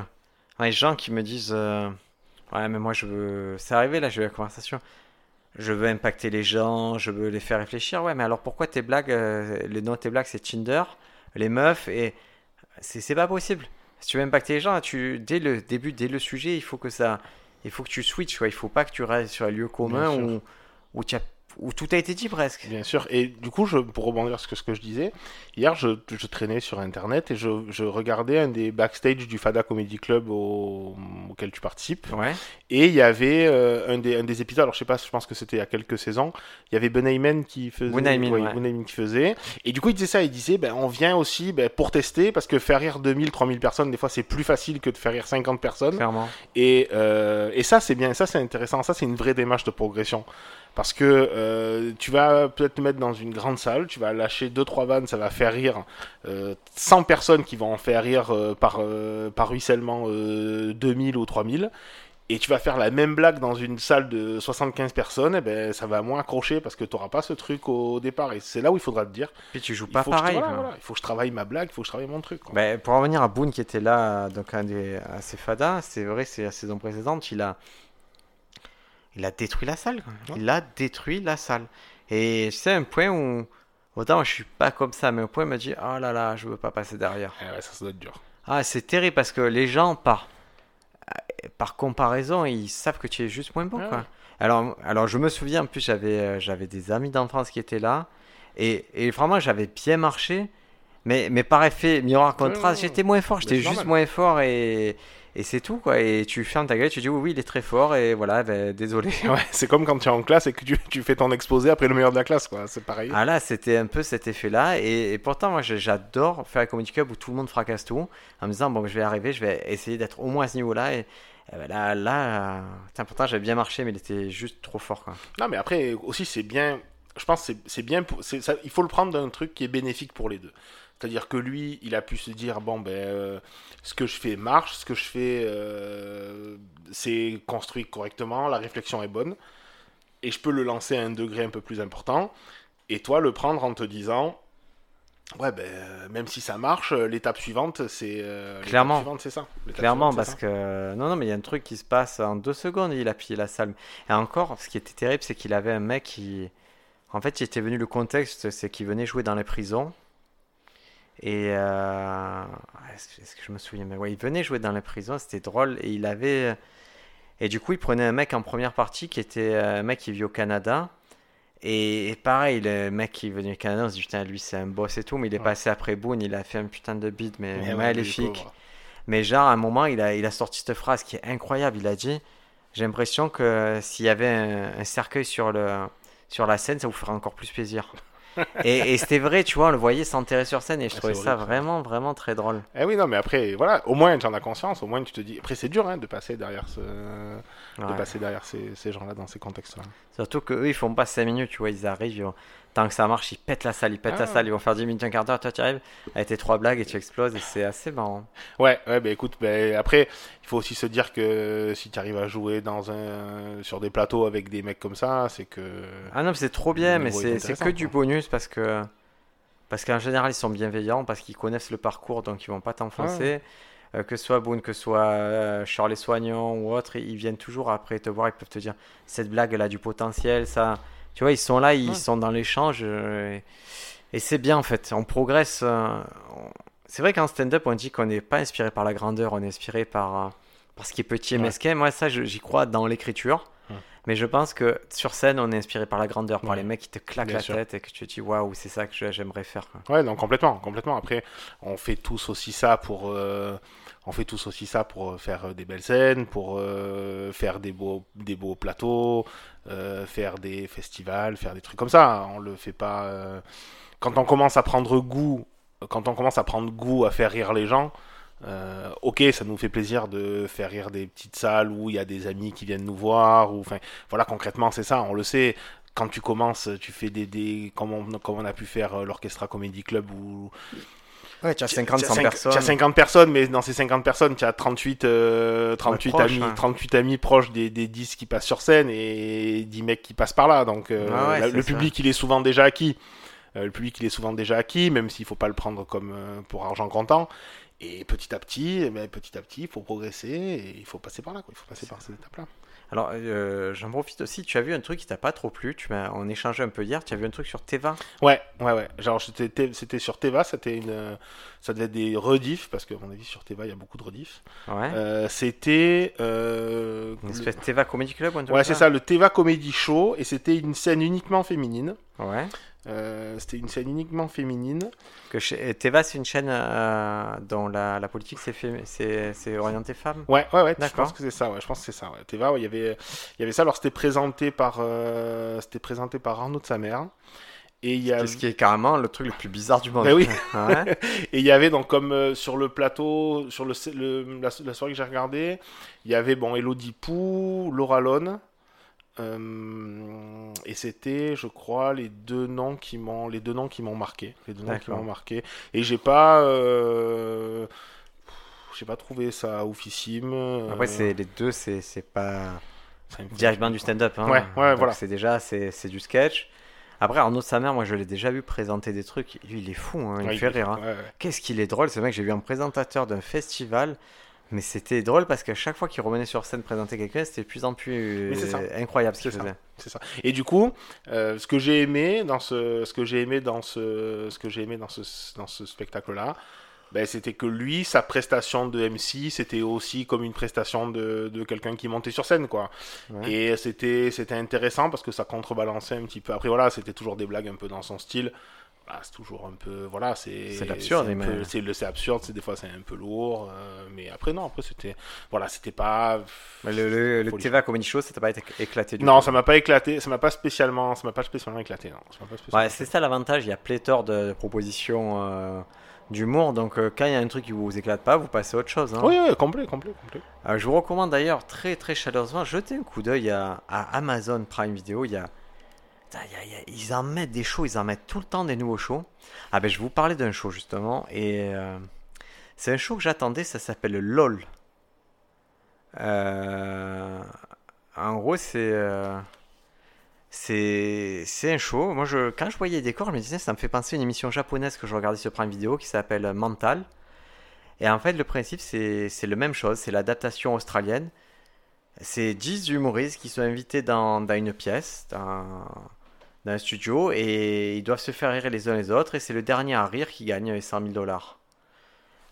les gens qui me disent euh, Ouais, mais moi, je veux. C'est arrivé là, j'ai eu la conversation. Je veux impacter les gens, je veux les faire réfléchir. Ouais, mais alors pourquoi tes blagues, le nom de tes blagues, c'est Tinder, les meufs, et c'est pas possible si tu veux impacter les gens, tu, dès le début, dès le sujet, il faut que ça, il faut que tu switches. Quoi. Il faut pas que tu restes sur un lieu commun où, où tu as où tout a été dit presque. Bien sûr. Et du coup, je, pour rebondir sur ce que je disais, hier, je, je traînais sur Internet et je, je, regardais un des backstage du Fada Comedy Club auquel tu participes. Ouais. Et il y avait euh, un, des, un des épisodes, alors je sais pas, je pense que c'était il y a quelques saisons, il y avait Ben Ayman qui faisait. Ben qui faisait. Et du coup, il disait ça, il disait, ben, on vient aussi ben, pour tester, parce que faire rire 2000, 3000 personnes, des fois, c'est plus facile que de faire rire 50 personnes. Clairement. Et, euh, et ça, c'est bien, ça, c'est intéressant, ça, c'est une vraie démarche de progression. Parce que euh, tu vas peut-être te mettre dans une grande salle, tu vas lâcher 2-3 vannes, ça va faire rire euh, 100 personnes qui vont en faire rire euh, par, euh, par ruissellement 2000 ou 3000. Et tu vas faire la même blague dans une salle de 75 personnes, et ben ça va moins accrocher parce que tu n'auras pas ce truc au départ. Et c'est là où il faudra te dire. Puis tu joues pas pareil. il faut que je travaille ma blague, il faut que je travaille mon truc. Ben, pour revenir à Boone qui était là, donc un des, à Fada, c'est vrai, c'est la saison précédente, il a il a détruit la salle. Il a détruit la salle. Et c'est un point où, autant je suis pas comme ça, mais un point il me dit, oh là là, je veux pas passer derrière. Eh ça, doit être dur. Ah, c'est terrible parce que les gens, par, par comparaison, ils savent que tu es juste moins bon. quoi. Alors, alors, je me souviens, en plus, j'avais, euh, j'avais des amis d'enfance qui étaient là. Et, et vraiment, j'avais bien marché. Mais, mais par effet miroir contraste, j'étais moins fort. J'étais juste moins fort et, et c'est tout quoi et tu fermes ta gueule tu dis oui, oui il est très fort et voilà ben, désolé ouais, c'est comme quand tu es en classe et que tu, tu, fais ton exposé après le meilleur de la classe quoi c'est pareil ah là c'était un peu cet effet là et, pourtant moi j'adore faire un comedy club où tout le monde fracasse tout en me disant bon je vais arriver je vais essayer d'être au moins à ce niveau là et, ben là là pourtant j'avais bien marché mais il était juste trop fort quoi non mais après aussi c'est bien je pense que c'est bien. Pour, ça, il faut le prendre d'un truc qui est bénéfique pour les deux. C'est-à-dire que lui, il a pu se dire bon ben, euh, ce que je fais marche, ce que je fais, euh, c'est construit correctement, la réflexion est bonne, et je peux le lancer à un degré un peu plus important. Et toi, le prendre en te disant Ouais, ben, même si ça marche, l'étape suivante, c'est. Clairement. c'est ça. Clairement, parce que. Non, non, mais il y a un truc qui se passe en deux secondes, il a pillé la salle. Et encore, ce qui était terrible, c'est qu'il avait un mec qui. En fait, il était venu le contexte, c'est qu'il venait jouer dans les prisons. Et. Euh... Est-ce que je me souviens Mais ouais, il venait jouer dans les prisons, c'était drôle. Et il avait. Et du coup, il prenait un mec en première partie qui était un mec qui vit au Canada. Et, pareil, le mec qui est venu au Canada, on se dit putain, lui c'est un boss et tout, mais il est passé après Boone, il a fait un putain de beat, mais, maléfique. mais genre, à un moment, il a, il a sorti cette phrase qui est incroyable. Il a dit J'ai l'impression que s'il y avait un, cercueil sur, le, sur la scène, ça vous ferait encore plus plaisir et, c'était vrai, tu vois, on le voyait s'enterrer sur scène et je trouvais ça vraiment, vraiment très drôle. Eh oui, non, mais après, voilà, au moins tu en as conscience, au moins tu te dis. Après, c'est dur hein, de passer derrière, ce... de passer derrière ces, ces gens-là dans ces contextes-là. Surtout qu'eux, ils font pas 5 minutes, tu vois, ils arrivent, tant que ça marche, ils pètent la salle, ils pètent la ah. salle, ils vont faire 10 minutes, un quart d'heure, toi tu arrives avec tes trois blagues et tu exploses et c'est assez marrant. Ouais, ouais, bah écoute, bah, après, il faut aussi se dire que si tu arrives à jouer dans un, sur des plateaux avec des mecs comme ça, c'est que. Ah non, c'est trop bien, mais c'est que du bonus parce que. Parce qu'en général, ils sont bienveillants, parce qu'ils connaissent le parcours, donc ils vont pas t'enfoncer. Euh, que ce soit Boone, que ce soit euh, Charles Soignant ou autre, ils viennent toujours après te voir, ils peuvent te dire cette blague elle a du potentiel, ça, tu vois, ils sont là, ils sont dans l'échange. Euh, et, c'est bien en fait. On progresse. Euh, c'est vrai qu'en stand-up, on dit qu'on n'est pas inspiré par la grandeur, on est inspiré par, euh, par ce qui est petit et mesquin. Moi, ça, j'y crois dans l'écriture. Mais je pense que sur scène, on est inspiré par la grandeur, par les mecs qui te claquent la tête et que tu te dis waouh, c'est ça que j'aimerais faire. Ouais, donc complètement, complètement. Après, on fait tous aussi ça pour on fait tous aussi ça pour faire des belles scènes, pour euh, faire des beaux, des beaux plateaux, faire des festivals, faire des trucs comme ça. On le fait pas. Quand on commence à prendre goût, quand on commence à prendre goût à faire rire les gens, ok, ça nous fait plaisir de faire rire des petites salles où il y a des amis qui viennent nous voir. Ou, enfin, voilà, concrètement, c'est ça. On le sait. Quand tu commences, tu fais des, des comme, on, on a pu faire l'Orchestra Comedy Club ou Ouais, tu as 50, 100 personnes. Tu as 50 personnes, mais dans ces 50 personnes, tu as 38, 38, amis, 38 amis proches des, des 10 qui passent sur scène et 10 mecs qui passent par là. Donc euh, le public, il est souvent déjà acquis. Euh, le public, il est souvent déjà acquis, même s'il faut pas le prendre comme euh, pour argent comptant. Et petit à petit, eh ben, petit à petit, il faut progresser et il faut passer par là. Quoi. Il faut passer par ces étapes-là. Alors, euh, j'en profite aussi. Tu as vu un truc qui t'a pas trop plu. Tu m'as, on échangeait un peu hier. Tu as vu un truc sur Teva? Ouais, ouais, ouais. Genre, c'était, c'était sur Teva. C'était une, ça devait être des rediffs parce qu'à mon avis, sur Teva, il y a beaucoup de rediffs. Ouais. Euh, c'était. Euh, une espèce de Teva Comedy Club Ouais, c'est ça, le Teva Comedy Show. Et c'était une scène uniquement féminine. Ouais. Euh, c'était une scène uniquement féminine. Que Teva, c'est une chaîne euh, dont la, la politique c'est orienté femme? Ouais, ouais, ouais. Je pense que c'est ça. Ouais, je pense que c'est ça. Ouais. Teva, il y avait, il y avait ça. Alors c'était présenté par, euh, c'était présenté par Arnaud de sa mère. Et il y a... Ce qui est carrément le truc le plus bizarre du monde. Ben oui. et il y avait donc comme sur le plateau, sur le, la, soirée que j'ai regardé, il y avait bon Elodie Pou, Laura Lone. Euh, et c'était, je crois, les deux noms qui m'ont, les deux noms qui m'ont marqué, les deux noms qui m'ont marqué. Et j'ai pas, euh, j'ai pas trouvé ça oufissime. Après, c'est les deux, c'est, c'est pas directement du stand-up. Hein. Ouais, ouais, voilà. C'est déjà, c'est, c'est du sketch. Après, Arnaud de sa mère, moi je l'ai déjà vu présenter des trucs. Lui, il est fou, hein, il fait rire. Hein. Qu'est-ce qu'il est drôle, ce mec. J'ai vu un présentateur d'un festival mais c'était drôle parce qu'à chaque fois qu'il revenait sur scène présenter quelqu'un, c'était de plus en plus incroyable ce qu'il faisait. C'est ça. Et du coup, euh, ce que j'ai aimé dans ce, ce que j'ai aimé dans ce, ce que j'ai aimé dans ce, dans ce spectacle-là, ben, c'était que lui, sa prestation de MC, c'était aussi comme une prestation de, de quelqu'un qui montait sur scène, quoi. Et c'était, c'était intéressant parce que ça contrebalançait un petit peu. Après, voilà, c'était toujours des blagues un peu dans son style. Bah, c'est toujours un peu voilà c'est c'est absurde c'est le c'est absurde c'est des fois c'est un peu lourd euh, mais après non après c'était voilà c'était pas le, le, Teva Comedy Show ça t'a pas été éclaté du non ça m'a pas éclaté ça m'a pas spécialement ça m'a pas spécialement éclaté non ouais, c'est ça l'avantage il y a pléthore de propositions euh, d'humour donc euh, quand il y a un truc qui vous éclate pas vous passez à autre chose hein. oui, oui complet complet complet je vous recommande d'ailleurs très très chaleureusement jeter un coup d'œil à, à Amazon Prime Video il y a putain, y a- y a- ils en mettent des shows, ils en mettent tout le temps des nouveaux shows. Ah ben je vous parler d'un show justement, et euh, c'est un show que j'attendais, ça s'appelle LOL. Euh, en gros, c'est euh, c'est un show. Moi, quand je voyais les décors, je me disais, ça me fait penser à une émission japonaise que je regardais sur Prime Video qui s'appelle Mental. Et en fait, le principe, c'est le même chose, c'est l'adaptation australienne. C'est 10 humoristes qui sont invités dans, dans une pièce, dans un studio, et ils doivent se faire rire les uns les autres, et c'est le dernier à rire qui gagne les 100 000 dollars.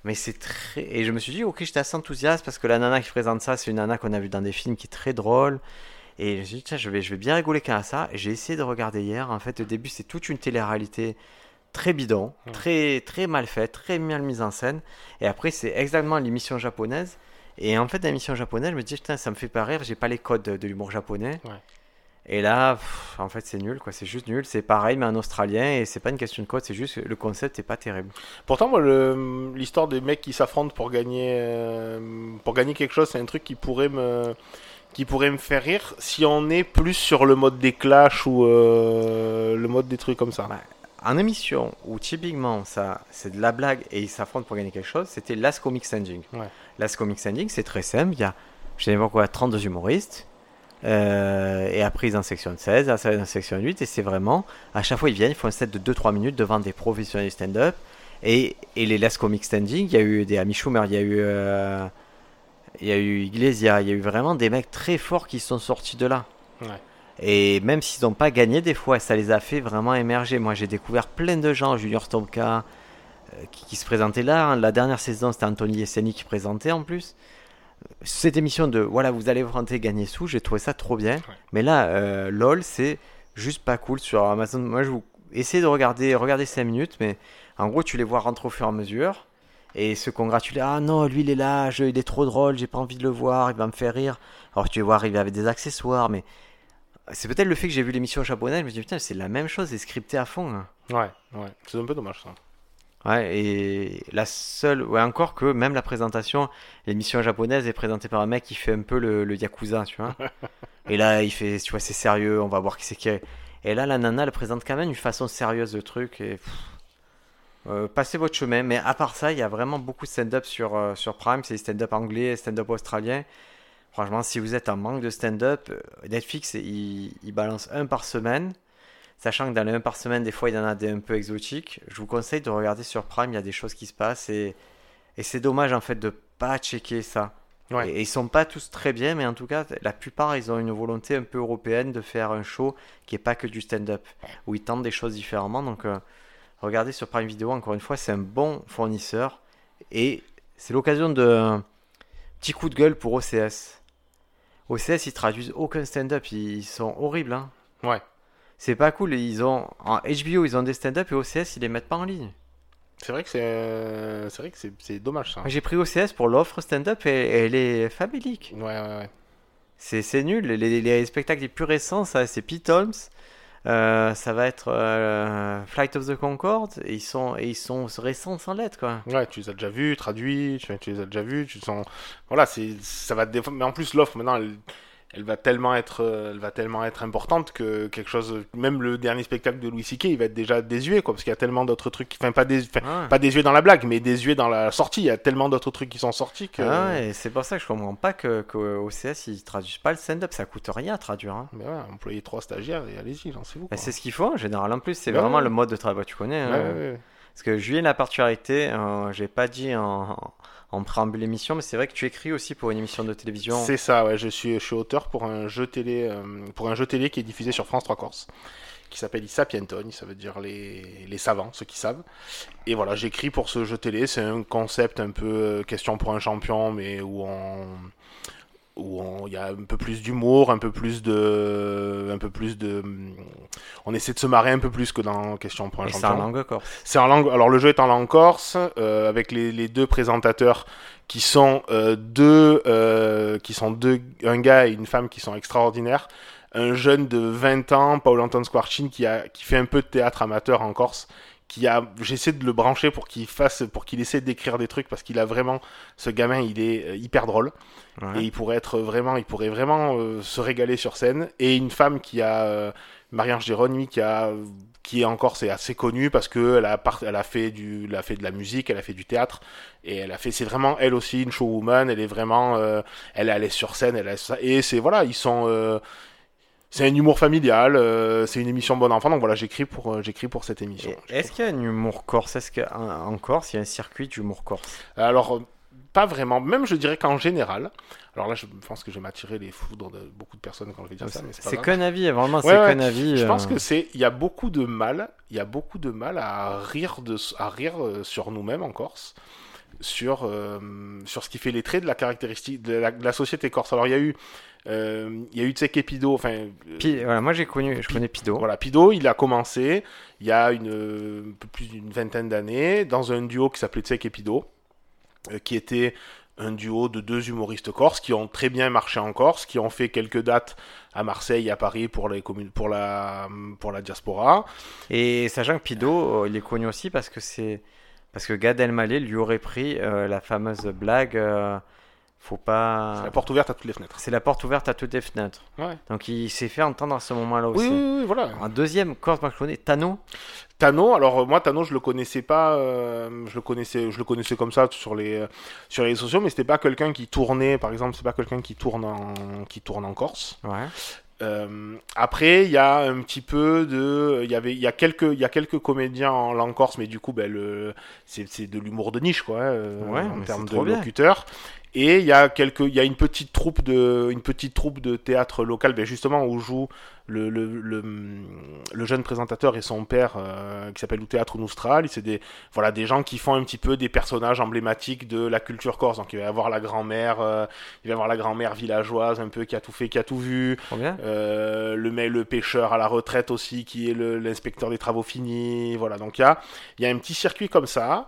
Mais c'est très. Et je me suis dit, ok, j'étais assez enthousiaste parce que la nana qui présente ça, c'est une nana qu'on a vue dans des films qui est très drôle. Et je me suis dit, tiens, je vais, je vais bien rigoler quand à ça. Et j'ai essayé de regarder hier. En fait, au début, c'est toute une télé-réalité très bidon, très, très mal faite, très mal mise en scène. Et après, c'est exactement l'émission japonaise. Et en fait, dans l'émission japonaise, je me dis, putain, ça me fait pas rire, j'ai pas les codes de, de l'humour japonais. Ouais. Et là, pff, en fait, c'est nul, quoi. C'est juste nul. C'est pareil, mais en australien. Et c'est pas une question de code, c'est juste le concept est pas terrible. Pourtant, moi, l'histoire des mecs qui s'affrontent pour gagner, euh, pour gagner quelque chose, c'est un truc qui pourrait me, qui pourrait me faire rire si on est plus sur le mode des clashs ou euh, le mode des trucs comme ça. Ouais. En émission où typiquement ça c'est de la blague et ils s'affrontent pour gagner quelque chose, c'était Last Comic Standing. Ouais. Last Comic Standing, c'est très simple. Il y a, je sais pas quoi, 32 humoristes. Euh, et après, ils en section 16, après, ils en section 8. Et c'est vraiment, à chaque fois, ils viennent, ils font un set de 2-3 minutes devant des professionnels du stand-up. Et, et les Last Comic Standing, il y a eu des Amy Schumer, il y a eu, euh, il y a eu Iglesias, il y a eu vraiment des mecs très forts qui sont sortis de là. Ouais. Et même s'ils n'ont pas gagné, des fois, ça les a fait vraiment émerger. Moi, j'ai découvert plein de gens, Junior Tomka, euh, qui, qui se présentaient là. hein. La dernière saison, c'était Anthony Yeseni qui présentait en plus. Cette émission de voilà, vous allez vous rentrer gagner sous, j'ai trouvé ça trop bien. Mais là, euh, LOL, c'est juste pas cool sur Amazon. Moi, je vous essayez de regarder, regarder 5 minutes, mais en gros, tu les vois rentrer au fur et à mesure et se congratuler. Ah non, lui, il est là, je- il est trop drôle, j'ai pas envie de le voir, il va me faire rire. Alors, tu les vois arriver avec des accessoires, mais c'est peut-être le fait que j'ai vu l'émission japonaise, je me dis putain, c'est la même chose, c'est scripté à fond. hein. Ouais, ouais. C'est un peu dommage ça. Ouais, et la seule, ouais, encore que même la présentation, l'émission japonaise est présentée par un mec qui fait un peu le, le yakuza, tu vois. et là, il fait, tu vois, c'est sérieux, on va voir qui c'est qui est. Et là, la nana, elle présente quand même une façon sérieuse le truc. Et pff, euh, passez votre chemin. Mais à part ça, il y a vraiment beaucoup de stand-up sur, euh, sur Prime. C'est stand-up anglais, stand-up australien. Franchement, si vous êtes en manque de stand-up, euh, Netflix, il, il balance un par semaine. Sachant que dans les un par semaine, des fois, il y en a des un peu exotiques. Je vous conseille de regarder sur Prime, il y a des choses qui se passent. Et, et c'est dommage, en fait, de pas checker ça. Ouais. Et, ils sont pas tous très bien, mais en tout cas, la plupart, ils ont une volonté un peu européenne de faire un show qui est pas que du stand-up, où ils tentent des choses différemment. Donc, euh, regardez sur Prime Video, encore une fois, c'est un bon fournisseur. Et c'est l'occasion de un petit coup de gueule pour OCS. OCS, ils traduisent aucun stand-up, ils sont horribles. Hein. Ouais. C'est pas cool. Ils ont en HBO, ils ont des stand-up et OCS, ils les mettent pas en ligne. C'est vrai que c'est, euh, c'est vrai que c'est, c'est dommage ça. J'ai pris OCS pour l'offre stand-up et elle est famélique. Ouais, ouais, ouais. C'est c'est nul. Les, les- les spectacles les plus récents, ça c'est Pete Holmes. Euh, ça va être euh, Flight of the Concorde. Et ils sont, et ils sont récents sans lettres, quoi. Ouais, tu les as déjà vus, traduits, tu, tu les as déjà vus, tu sens. Voilà, c'est, ça va te défendre. Mais en plus, l'offre maintenant, elle, elle va tellement être, euh, elle va tellement être importante que quelque chose, même le dernier spectacle de Louis C.K., il va être déjà désuet, quoi, parce qu'il y a tellement d'autres trucs, qui- enfin pas des, Ah. pas désuet dans la blague, mais désuet dans la sortie. Il y a tellement d'autres trucs qui sont sortis que. Ah ouais, et c'est pour ça que je comprends pas que, que OCS ils traduisent pas le stand-up. Ça coûte rien à traduire. Hein. Mais ouais, employer trois stagiaires et allez-y, lancez-vous. Quoi. c'est ce qu'il faut en général. En plus, c'est Ouais, vraiment le mode de travail. Tu connais. Hein. Parce que Julien, la particularité, euh, j'ai pas dit en, en préambule l'émission, mais c'est vrai que tu écris aussi pour une émission de télévision. C'est ça, ouais. Je suis, auteur pour un jeu télé, euh, pour un jeu télé qui est diffusé sur France 3 Corse, qui s'appelle I ça veut dire les, les savants, ceux qui savent. Et voilà, j'écris pour ce jeu télé. C'est un concept un peu euh, question pour un champion, mais où on où il y a un peu plus d'humour, un peu plus de, un peu plus de, on essaie de se marrer un peu plus que dans question pour un Et c'est champion. en langue corse. C'est en langue. Alors le jeu est en langue corse, euh, avec les, les deux présentateurs qui sont euh, deux, euh, qui sont deux, un gars et une femme qui sont extraordinaires. Un jeune de 20 ans, Paul Anton Squarcin, qui a, qui fait un peu de théâtre amateur en Corse, qui a, j'essaie de le brancher pour qu'il fasse, pour qu'il essaie d'écrire des trucs parce qu'il a vraiment, ce gamin, il est euh, hyper drôle Ouais. et il pourrait être vraiment, il pourrait vraiment euh, se régaler sur scène. Et une femme qui a, euh, Marie-Ange Géroni, qui a, qui est encore, c'est assez connu parce que elle a, part- elle a fait du, elle a fait de la musique, elle a fait du théâtre et elle a fait, c'est vraiment elle aussi une showwoman. Elle est vraiment, euh, elle est allée sur scène, elle a et c'est voilà, ils sont. C'est un humour familial, euh, c'est une émission bon enfant, donc voilà, j'écris pour, euh, j'écris pour cette émission. Est-ce qu'il y a un humour corse? Est-ce qu'en Corse, il y a un circuit d'humour corse? Alors, euh, pas vraiment. Même, je dirais qu'en général. Alors là, je pense que je vais m'attirer les foudres de beaucoup de personnes quand je vais dire ça, c'est qu'un avis, vraiment, c'est Ouais, qu'un avis. Je pense que c'est. Il y a beaucoup de mal. Il y a beaucoup de mal à rire, de, à rire sur nous-mêmes en Corse. Sur, euh, sur ce qui fait les traits de la caractéristique de la, de la société corse. Alors, il y a eu. Euh, il y a eu Tseke Pido, enfin, euh, voilà, moi j'ai connu, je connais Pido. voilà, Pido, il a commencé il y a une, euh, un peu plus d'une vingtaine d'années dans un duo qui s'appelait Tsek et Pido, euh, qui était un duo de deux humoristes corses qui ont très bien marché en Corse, qui ont fait quelques dates à Marseille et à Paris pour, les communes, pour, la, pour la diaspora. Et sachant que Pido, euh, il est connu aussi parce que c'est parce que Gad Elmaleh lui aurait pris la fameuse blague. Faut pas. La porte ouverte à toutes les fenêtres. C'est la porte ouverte à toutes les fenêtres. Ouais. Donc il s'est fait entendre à ce moment-là aussi. Oui, oui, oui, voilà. En deuxième, je connais Tano. Tano, alors euh, moi Tano je le connaissais pas, euh, je le connaissais, je le connaissais comme ça sur les euh, sur les réseaux sociaux, mais c'était pas quelqu'un qui tournait, par exemple, c'est pas quelqu'un qui tourne en qui tourne en Corse. Ouais. Euh, après, il y a un petit peu de, il y avait, il y a quelques, il y a quelques comédiens en langue corse, mais du coup, ben le, c'est, c'est de l'humour de niche, quoi, euh, Ouais, en termes c'est de locuteurs. Et il y a quelques, il y a une petite troupe de, une petite troupe de théâtre local, ben justement où joue le, le, le, le jeune présentateur et son père, euh, qui s'appelle Ou Théâtre Noustral. C'est des, voilà, des gens qui font un petit peu des personnages emblématiques de la culture corse. Donc il va y avoir la grand-mère, euh, il va y avoir la grand-mère villageoise, un peu qui a tout fait, qui a tout vu. Euh, le, le pêcheur à la retraite aussi, qui est le- l'inspecteur des travaux finis. Voilà, donc il y a, il y a un petit circuit comme ça.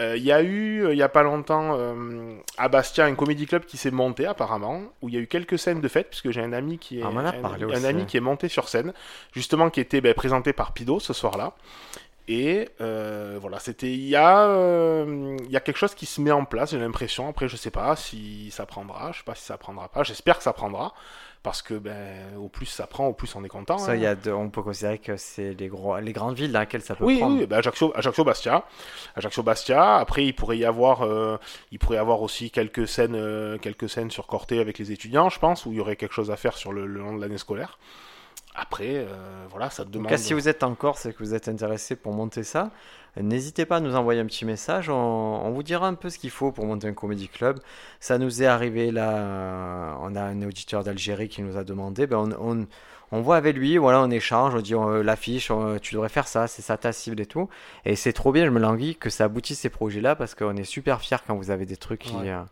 Euh, Il y a eu, euh, il y a pas longtemps, euh, à Bastia, un comédie club qui s'est monté apparemment, où il y a eu quelques scènes de fête, puisque j'ai un ami qui est, Ah, un, un ami qui est monté sur scène, justement qui était ben, présenté par Pido ce soir-là. Et euh, voilà, c'était il y a euh, il y a quelque chose qui se met en place, j'ai l'impression. Après, je sais pas si ça prendra, je sais pas si ça prendra pas. J'espère que ça prendra parce que ben au plus ça prend, au plus on est content. Ça, hein. il y a de- on peut considérer que c'est les, gros, les grandes villes dans lesquelles ça peut Oui, prendre. oui, ben Ajaccio, Ajaccio Bastia, Ajaccio Bastia. Après, il pourrait y avoir, euh, il pourrait y avoir aussi quelques scènes, quelques scènes sur Corté avec les étudiants, je pense, où il y aurait quelque chose à faire sur le, le long de l'année scolaire. Après, euh, voilà, ça te En demande. cas, si vous êtes en Corse et que vous êtes intéressé pour monter ça, euh, n'hésitez pas à nous envoyer un petit message. On, on vous dira un peu ce qu'il faut pour monter un comédie club. Ça nous est arrivé là. euh, On a un auditeur d'Algérie qui nous a demandé. Ben on, on, on voit avec lui, voilà, on échange, on dit on, l'affiche, on- tu devrais faire ça, c'est ça ta cible et tout. Et c'est trop bien, je me languis que ça aboutisse ces projets-là parce qu'on est super fiers quand vous avez des trucs qui, Ouais. euh,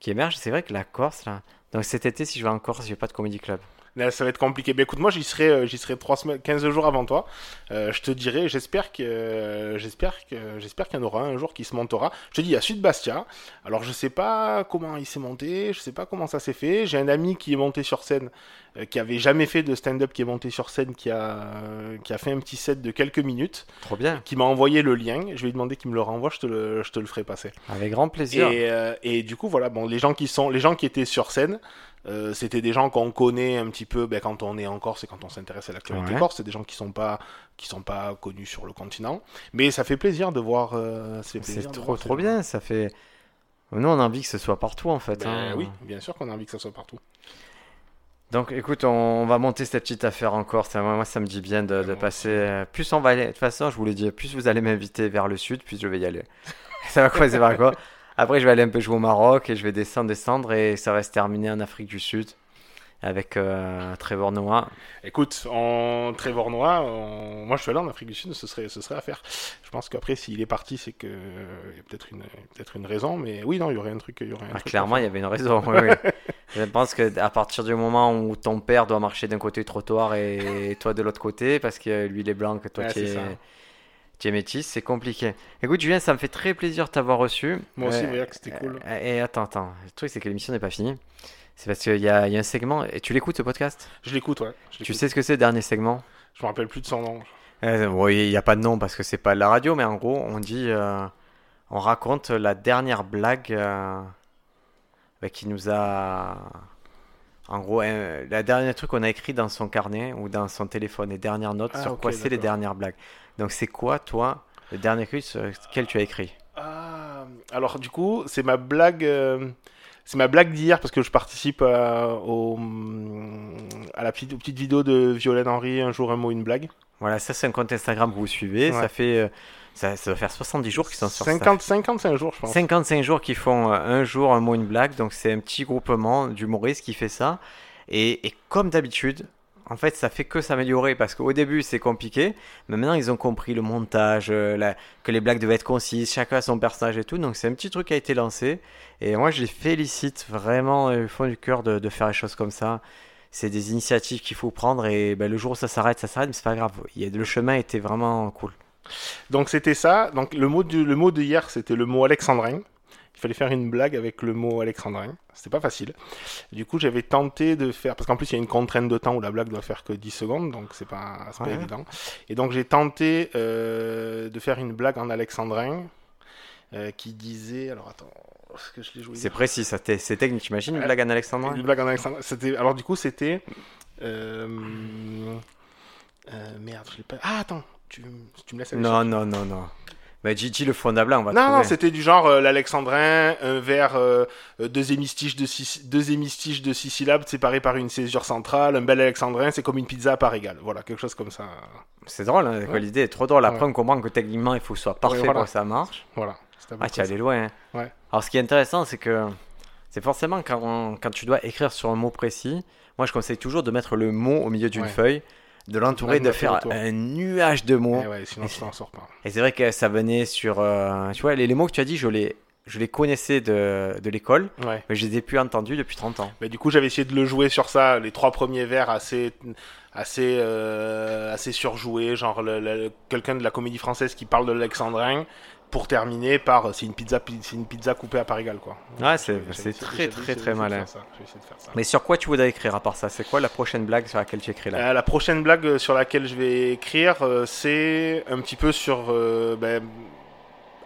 qui émergent. C'est vrai que la Corse, là. Donc cet été, si je vais en Corse, je vais pas de comédie club. Là, ça va être compliqué. Mais écoute, moi, j'y serai, euh, j'y serai trois semaines, 15 jours avant toi. Euh, je te dirai, j'espère que, euh, j'espère que, j'espère qu'il y en aura un jour qui se montera. Je te dis, il y a Sud Bastia. Alors, je sais pas comment il s'est monté, je sais pas comment ça s'est fait. J'ai un ami qui est monté sur scène, euh, qui avait jamais fait de stand-up, qui est monté sur scène, qui a, euh, qui a fait un petit set de quelques minutes, Trop bien. qui m'a envoyé le lien. Je lui demander qu'il me le renvoie, je te le, je te le ferai passer. Avec grand plaisir. Et, et du coup, voilà, bon, les gens qui sont, les gens qui étaient sur scène, euh, c'était des gens qu'on connaît un petit peu ben, quand on est en Corse et quand on s'intéresse à l'actualité Ouais. corse. C'est des gens qui sont pas, qui sont pas connus sur le continent. Mais ça fait plaisir de voir. euh, C'est trop voir trop bien, ça fait. Nous on a envie que ce soit partout en fait. Ben hein. oui, bien sûr qu'on a envie que ça soit partout. Donc écoute, on va monter cette petite affaire encore. Ça, moi ça me dit bien de, passer. euh, Plus on va aller. De toute façon, je vous l'ai dit, plus vous allez m'inviter vers le sud, plus je vais y aller. ça va commencer par quoi Après, je vais aller un peu jouer au Maroc et je vais descendre, descendre et ça va se terminer en Afrique du Sud avec euh, Trevor Noah. Écoute, en Trévornois, on- moi je suis allé en Afrique du Sud, ce serait, ce serait à faire. Je pense qu'après, s'il est parti, c'est que il y a peut-être une, peut-être une raison. Mais oui, non, il y aurait un truc. Il y aurait un Ah, truc clairement, il y avait une raison. oui, oui. Je pense que à partir du moment où ton père doit marcher d'un côté du trottoir et toi de l'autre côté, parce que lui il est blanc, que toi Ouais, c'est es. Tu es métis, c'est compliqué. Écoute, Julien, ça me fait très plaisir de t'avoir reçu. Moi aussi, Euh, c'était cool. euh, Et attends, attends. Le truc, c'est que l'émission n'est pas finie. C'est parce qu'il y a, il y a un segment. Et tu l'écoutes ce podcast? Je l'écoute, ouais. Je Tu sais ce que c'est le dernier segment? Je me rappelle plus de son nom. Euh, oui, il n'y a pas de nom parce que c'est pas de la radio, mais en gros, on dit, euh, on raconte la dernière blague euh, bah, qui nous a, en gros, la dernière truc qu'on a écrit dans son carnet ou dans son téléphone, les dernières notes Ah, sur quoi c'est les dernières blagues. Donc c'est quoi, toi, le dernier truc sur lequel tu as écrit? Ah, alors du coup, c'est ma blague, euh, c'est ma blague d'hier parce que je participe à, au, à la petite, aux petites vidéos de Violaine Henry, un jour un mot, une blague. Voilà, ça c'est un compte Instagram que vous suivez. Ouais. Ça fait, euh, ça, ça va faire 70 jours qu'ils sont sur ça. 50, 55 jours, je pense. 55 jours qui font euh, un jour un mot, une blague. Donc c'est un petit groupement d'humoristes qui fait ça. Et, et comme d'habitude, en fait, ça fait que s'améliorer parce qu'au début c'est compliqué, mais maintenant ils ont compris le montage, euh, que les blagues devaient être concises, chacun son personnage et tout. Donc c'est un petit truc qui a été lancé. Et moi je les félicite vraiment euh, au fond du cœur de, faire les choses comme ça. C'est des initiatives qu'il faut prendre et ben, le jour où ça s'arrête, ça s'arrête, mais c'est pas grave. Le chemin était vraiment cool. Donc c'était ça. Donc le mot, du, le mot de hier, c'était le mot alexandrin. Il fallait faire une blague avec le mot alexandrin. C'était pas facile. Du coup, j'avais tenté de faire parce qu'en plus il y a une contrainte de temps où la blague doit faire que 10 secondes, donc c'est pas, c'est pas Ouais. évident. Et donc j'ai tenté euh, de faire une blague en alexandrin euh, qui disait alors attends, est-ce que je l'ai joué C'est précis, ça, c'est technique. T'imagines une blague en Alexandrin? Une blague en alexandrin. C'était alors du coup c'était euh, merde, je l'ai pas. Ah attends, tu, tu me laisses aller Non, non, non, non. Bah, Gigi, le fondable, on va Non, non, c'était du genre euh, l'alexandrin, un vers, euh, euh, deux, hémistiches de six, deux hémistiches de six syllabes séparés par une césure centrale. Un bel alexandrin, c'est comme une pizza à part égale. Voilà, quelque chose comme ça. C'est drôle, hein, Ouais. l'idée est trop drôle. Après, Ouais. on comprend que techniquement, il faut que ce soit parfait Ouais, voilà. pour que ça marche. Voilà. Ah, tu es allé loin. hein. Ouais. Alors, ce qui est intéressant, c'est que c'est forcément quand, on- quand tu dois écrire sur un mot précis, moi, je conseille toujours de mettre le mot au milieu d'une feuille, de l'entourer, de faire autour. un nuage de mots. Eh ouais, sinon tu t'en sors pas. Et c'est vrai que ça venait sur. euh, tu vois, les, les mots que tu as dit, je les, je les connaissais de, de l'école, Ouais. mais je les ai plus entendus depuis 30 ans. Mais du coup, j'avais essayé de le jouer sur ça, les trois premiers vers assez, assez, euh, assez surjoués, genre quelqu'un de la comédie française qui parle de l'alexandrin, pour terminer par euh, c'est une pizza, pi- c'est une pizza coupée à part égale, quoi. Ouais, c'est très, très, très de malin. Mais sur quoi tu voudrais écrire à part ça? C'est quoi la prochaine blague sur laquelle tu écris là? Euh, la prochaine blague euh, sur laquelle je vais écrire, euh, c'est un petit peu sur euh, ben,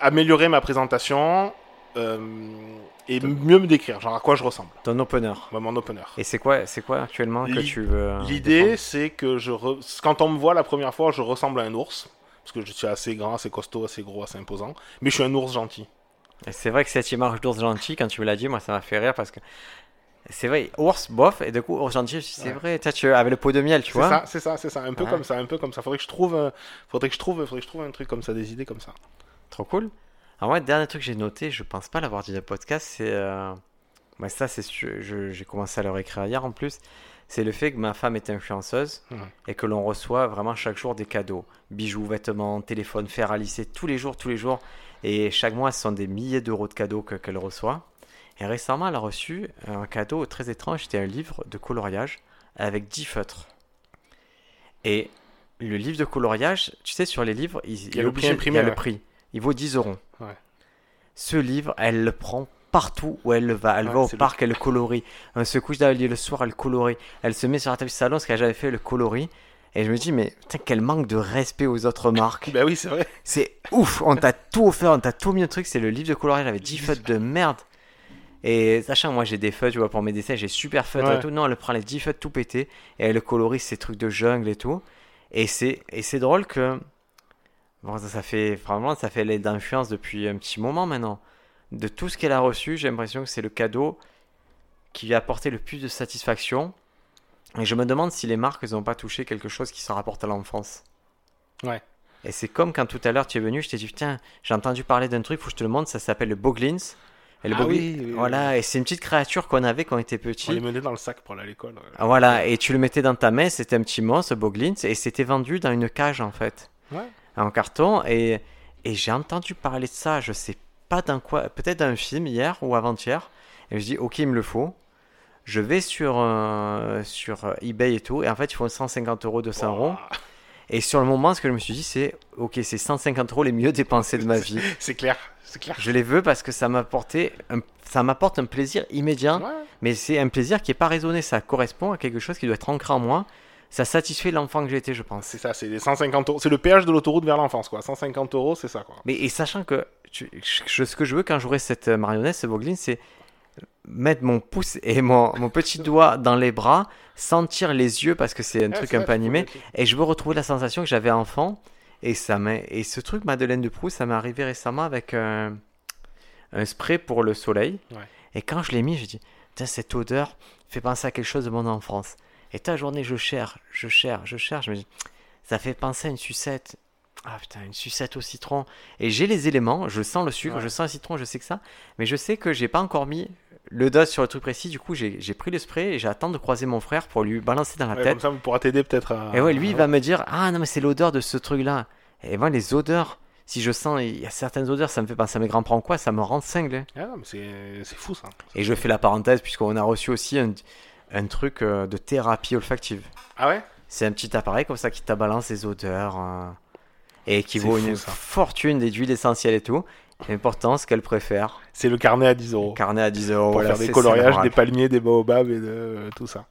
améliorer ma présentation et mieux me décrire, genre à quoi je ressemble, Ton opener. Mon opener. Et c'est quoi, c'est quoi actuellement que tu veux L'idée, c'est que je re- quand on me voit la première fois, je ressemble à un ours. Parce que je suis assez grand, assez costaud, assez gros, assez imposant. Mais je suis un ours gentil. C'est vrai que cette image d'ours gentil, quand tu me l'as dit, moi ça m'a fait rire parce que c'est vrai, ours bof, et du coup ours gentil, c'est Ouais. vrai, tu avec le pot de miel, tu C'est vois. ça, c'est ça, c'est ça. Un peu Ouais. comme ça, un peu comme ça. Faudrait que je trouve, euh, faudrait que je trouve, faudrait que je trouve un truc comme ça, des idées comme ça. Trop cool. Alors moi, le dernier truc que j'ai noté, je pense pas l'avoir dit dans le podcast, c'est... Euh... ouais, ça, c'est je- j'ai commencé à le réécrire hier en plus. C'est le fait que ma femme est influenceuse et que l'on reçoit vraiment chaque jour des cadeaux. Bijoux, vêtements, téléphones, fer à lisser, tous les jours, tous les jours. Et chaque mois, ce sont des milliers d'euros de cadeaux que- qu'elle reçoit. Et récemment, elle a reçu un cadeau très étrange. C'était un livre de coloriage avec 10 feutres. Et le livre de coloriage, tu sais, sur les livres, il, y a il est le obligé- prix imprimé, il y a le prix. Il vaut 10 euros. Ouais. Ce livre, elle le prend partout où elle le va. Elle Ouais, va au c'est le- parc, elle le colorie. Elle se couche dans le lit le soir, elle le colorie. Elle se met sur la table du salon, ce qu'elle j'avais fait, le colorie. Et je me dis, mais putain, quel manque de respect aux autres marques. Bah oui, c'est vrai. C'est ouf, on t'a tout offert, on t'a tout mis le truc. C'est le livre de coloriage avec 10 feutres de merde. Et sachant, moi j'ai des feutres, tu vois, pour mes dessins, j'ai super feutres Ouais. et tout. Non, elle prend les 10 feutres tout pété et elle le colorie ces trucs de jungle et tout. Et c'est, et c'est drôle que. Bon, ça, ça fait. Vraiment, ça fait l'aide d'influence depuis un petit moment maintenant. De tout ce qu'elle a reçu, j'ai l'impression que c'est le cadeau qui lui a apporté le plus de satisfaction. Et je me demande si les marques n'ont pas touché quelque chose qui se rapporte à l'enfance. Ouais. Et c'est comme quand tout à l'heure tu es venu, je t'ai dit, putain, j'ai entendu parler d'un truc, faut que je te le montre, ça s'appelle le Boglins. Et le Ah Boglins- oui, oui, oui, voilà, et c'est une petite créature qu'on avait quand on était On les petit. menait dans le sac pour aller à l'école. ouais. Ah, Voilà, et tu le mettais dans ta main, c'était un petit monstre, Boglins, et c'était vendu dans une cage en fait, Ouais. en carton. Et, et j'ai entendu parler de ça, je sais pas dans quoi, peut-être dans un film hier ou avant-hier. Et je dis, ok, il me le faut. Je vais sur, euh, sur eBay et tout, et en fait, ils font 150 euros, 200 euros. Et sur le moment, ce que je me suis dit, c'est, ok, c'est 150 euros les mieux dépensés de ma vie. C'est clair, c'est clair. Je les veux parce que ça m'apporte un, ça m'apporte un plaisir immédiat, Ouais. mais c'est un plaisir qui est pas raisonné. Ça correspond à quelque chose qui doit être ancré en moi. ça satisfait l'enfant que j'ai été, je pense. C'est ça, c'est les 150 euros. C'est le péage de l'autoroute vers l'enfance, quoi. 150 euros, c'est ça, quoi. Mais et sachant que je- ce que je veux quand j'aurai cette euh, marionnette, ce Boglin, c'est mettre mon pouce et mon, mon petit doigt dans les bras, sentir les yeux parce que c'est un Ah, truc un peu animé, et je veux retrouver la sensation que j'avais enfant. Et ça et ce truc Madeleine de Proust, ça m'est arrivé récemment avec un, un spray pour le soleil. Ouais. Et quand je l'ai mis, j'ai dit, cette odeur fait penser à quelque chose de mon enfance. Et ta journée, je cherche, je cherche, je cherche. Je me dis, ça fait penser à une sucette. Ah putain, une sucette au citron. Et j'ai les éléments, je sens le sucre, Ouais. je sens le citron, je sais que ça. Mais je sais que j'ai pas encore mis le doigt sur le truc précis. Du coup, j'ai pris le spray et j'attends de croiser mon frère pour lui balancer dans la Ouais, tête. comme ça, on pourra t'aider peut-être à. Et ouais, lui, il va me dire Ah non, mais c'est l'odeur de ce truc-là. Et moi, les odeurs, si je sens, il y a certaines odeurs, ça me fait penser à mes grands-parents, quoi, ça me rend cinglé. Ah, non, mais c'est fou, ça. Et je fais la parenthèse, puisqu'on a reçu aussi un, un truc euh, de thérapie olfactive. Ah ouais? C'est un petit appareil comme ça qui te balance les odeurs. euh, et qui vaut fou, une ça. fortune des huiles essentielles et tout. L'important, ce qu'elle préfère. C'est le carnet à 10 euros. Carnet à 10 euros. Pour voilà, faire des coloriages, des palmiers, des baobabs et de euh, tout ça.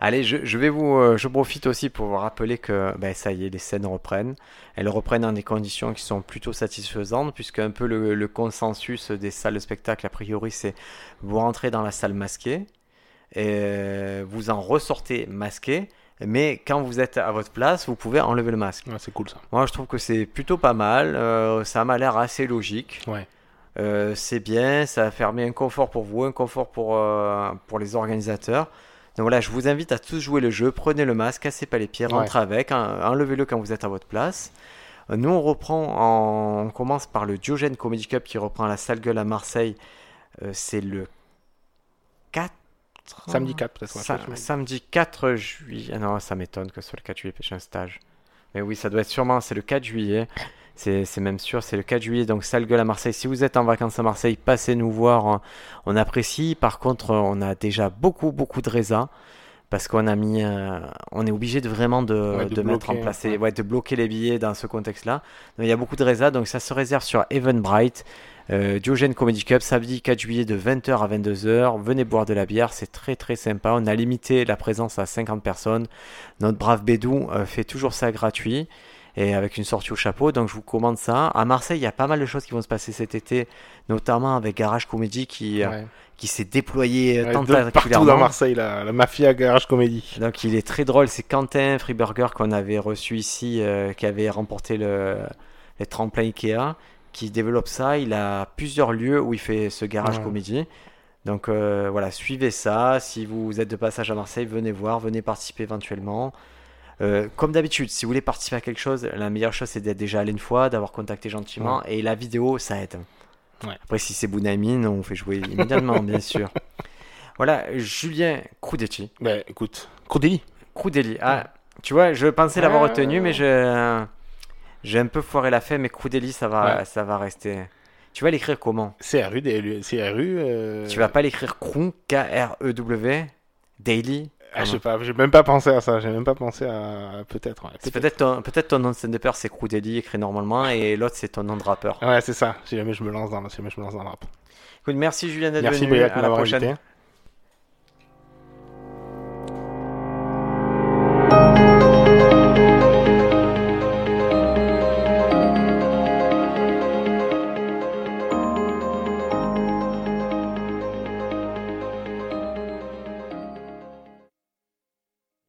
Allez, je, je vais vous, euh, je profite aussi pour vous rappeler que ben, ça y est, les scènes reprennent. Elles reprennent dans des conditions qui sont plutôt satisfaisantes, puisque un peu le, le consensus des salles de spectacle, a priori, c'est vous rentrez dans la salle masquée, et vous en ressortez masqué, mais quand vous êtes à votre place, vous pouvez enlever le masque. Ouais, c'est cool, ça. Moi, je trouve que c'est plutôt pas mal, euh, ça m'a l'air assez logique. Ouais. Euh, c'est bien, ça permis un confort pour vous, un confort pour, euh, pour les organisateurs. Donc voilà, je vous invite à tous jouer le jeu, prenez le masque, cassez pas les pieds, Ouais. rentrez avec, hein, enlevez-le quand vous êtes à votre place. Nous on reprend, en- on commence par le Diogène Comedy Cup qui reprend la salle gueule à Marseille. C'est le 4 Samedi 4, peut-être. ouais, Sa- je pense. samedi 4 juillet. Ah non, ça m'étonne que ce soit le 4 juillet, j'ai un stage. Mais oui, ça doit être sûrement, c'est le 4 juillet. C'est même sûr, c'est le 4 juillet, donc salle gueule à Marseille. Si vous êtes en vacances à Marseille, passez nous voir. hein. On apprécie. Par contre, on a déjà beaucoup, beaucoup de résas. Parce qu'on a mis. euh, on est obligé de vraiment de, Ouais, de de mettre en place, ouais. ouais, de bloquer les billets dans ce contexte-là. Il y a beaucoup de résas, donc ça se réserve sur Eventbrite. Euh, Diogène Comedy Cup, samedi 4 juillet de 20h à 22h. Venez boire de la bière, c'est très très sympa. On a limité la présence à 50 personnes. Notre brave Bédou euh, fait toujours ça gratuit et avec une sortie au chapeau. Donc je vous commande ça. À Marseille, il y a pas mal de choses qui vont se passer cet été, notamment avec Garage Comedy qui, euh, Ouais. qui s'est déployé euh, Ouais, de partout tentaculairement. dans Marseille, la, la mafia garage comédie. Donc il est très drôle, c'est Quentin Freeburger qu'on avait reçu ici, euh, qui avait remporté le, les tremplins Ikea, qui développe ça. Il a plusieurs lieux où il fait ce garage Ouais. comédie. Donc euh, voilà, suivez ça. Si vous êtes de passage à Marseille, venez voir, venez participer éventuellement. Euh, comme d'habitude, si vous voulez participer à quelque chose, la meilleure chose c'est d'être déjà allé une fois, d'avoir contacté gentiment, et la vidéo ça aide. Ouais. Après, si c'est Bounamine, on fait jouer immédiatement, bien sûr. Voilà, Julien Croudetti. Bah écoute, Cordélie. Croudelli. Ah, tu vois, je pensais l'avoir retenu, mais je j'ai un peu foiré la fin. Mais Croudelli, ça va, Ouais. ça va rester. Tu vas l'écrire comment? CRU, DLU, CRU. euh, Tu vas pas l'écrire Krou, K-R-E-W, Daily? Ah, je sais pas, j'ai même pas pensé à ça, j'ai même pas pensé à. Peut-être. ouais, peut-être. ton, peut-être ton nom de stand-upper, c'est Croudelli écrit normalement, et l'autre c'est ton nom de rappeur. Ouais, c'est ça, si jamais je me lance dans, si jamais je me lance dans le rap. Écoute, merci Julien d'être Merci venu. Briac de à la prochaine. invité.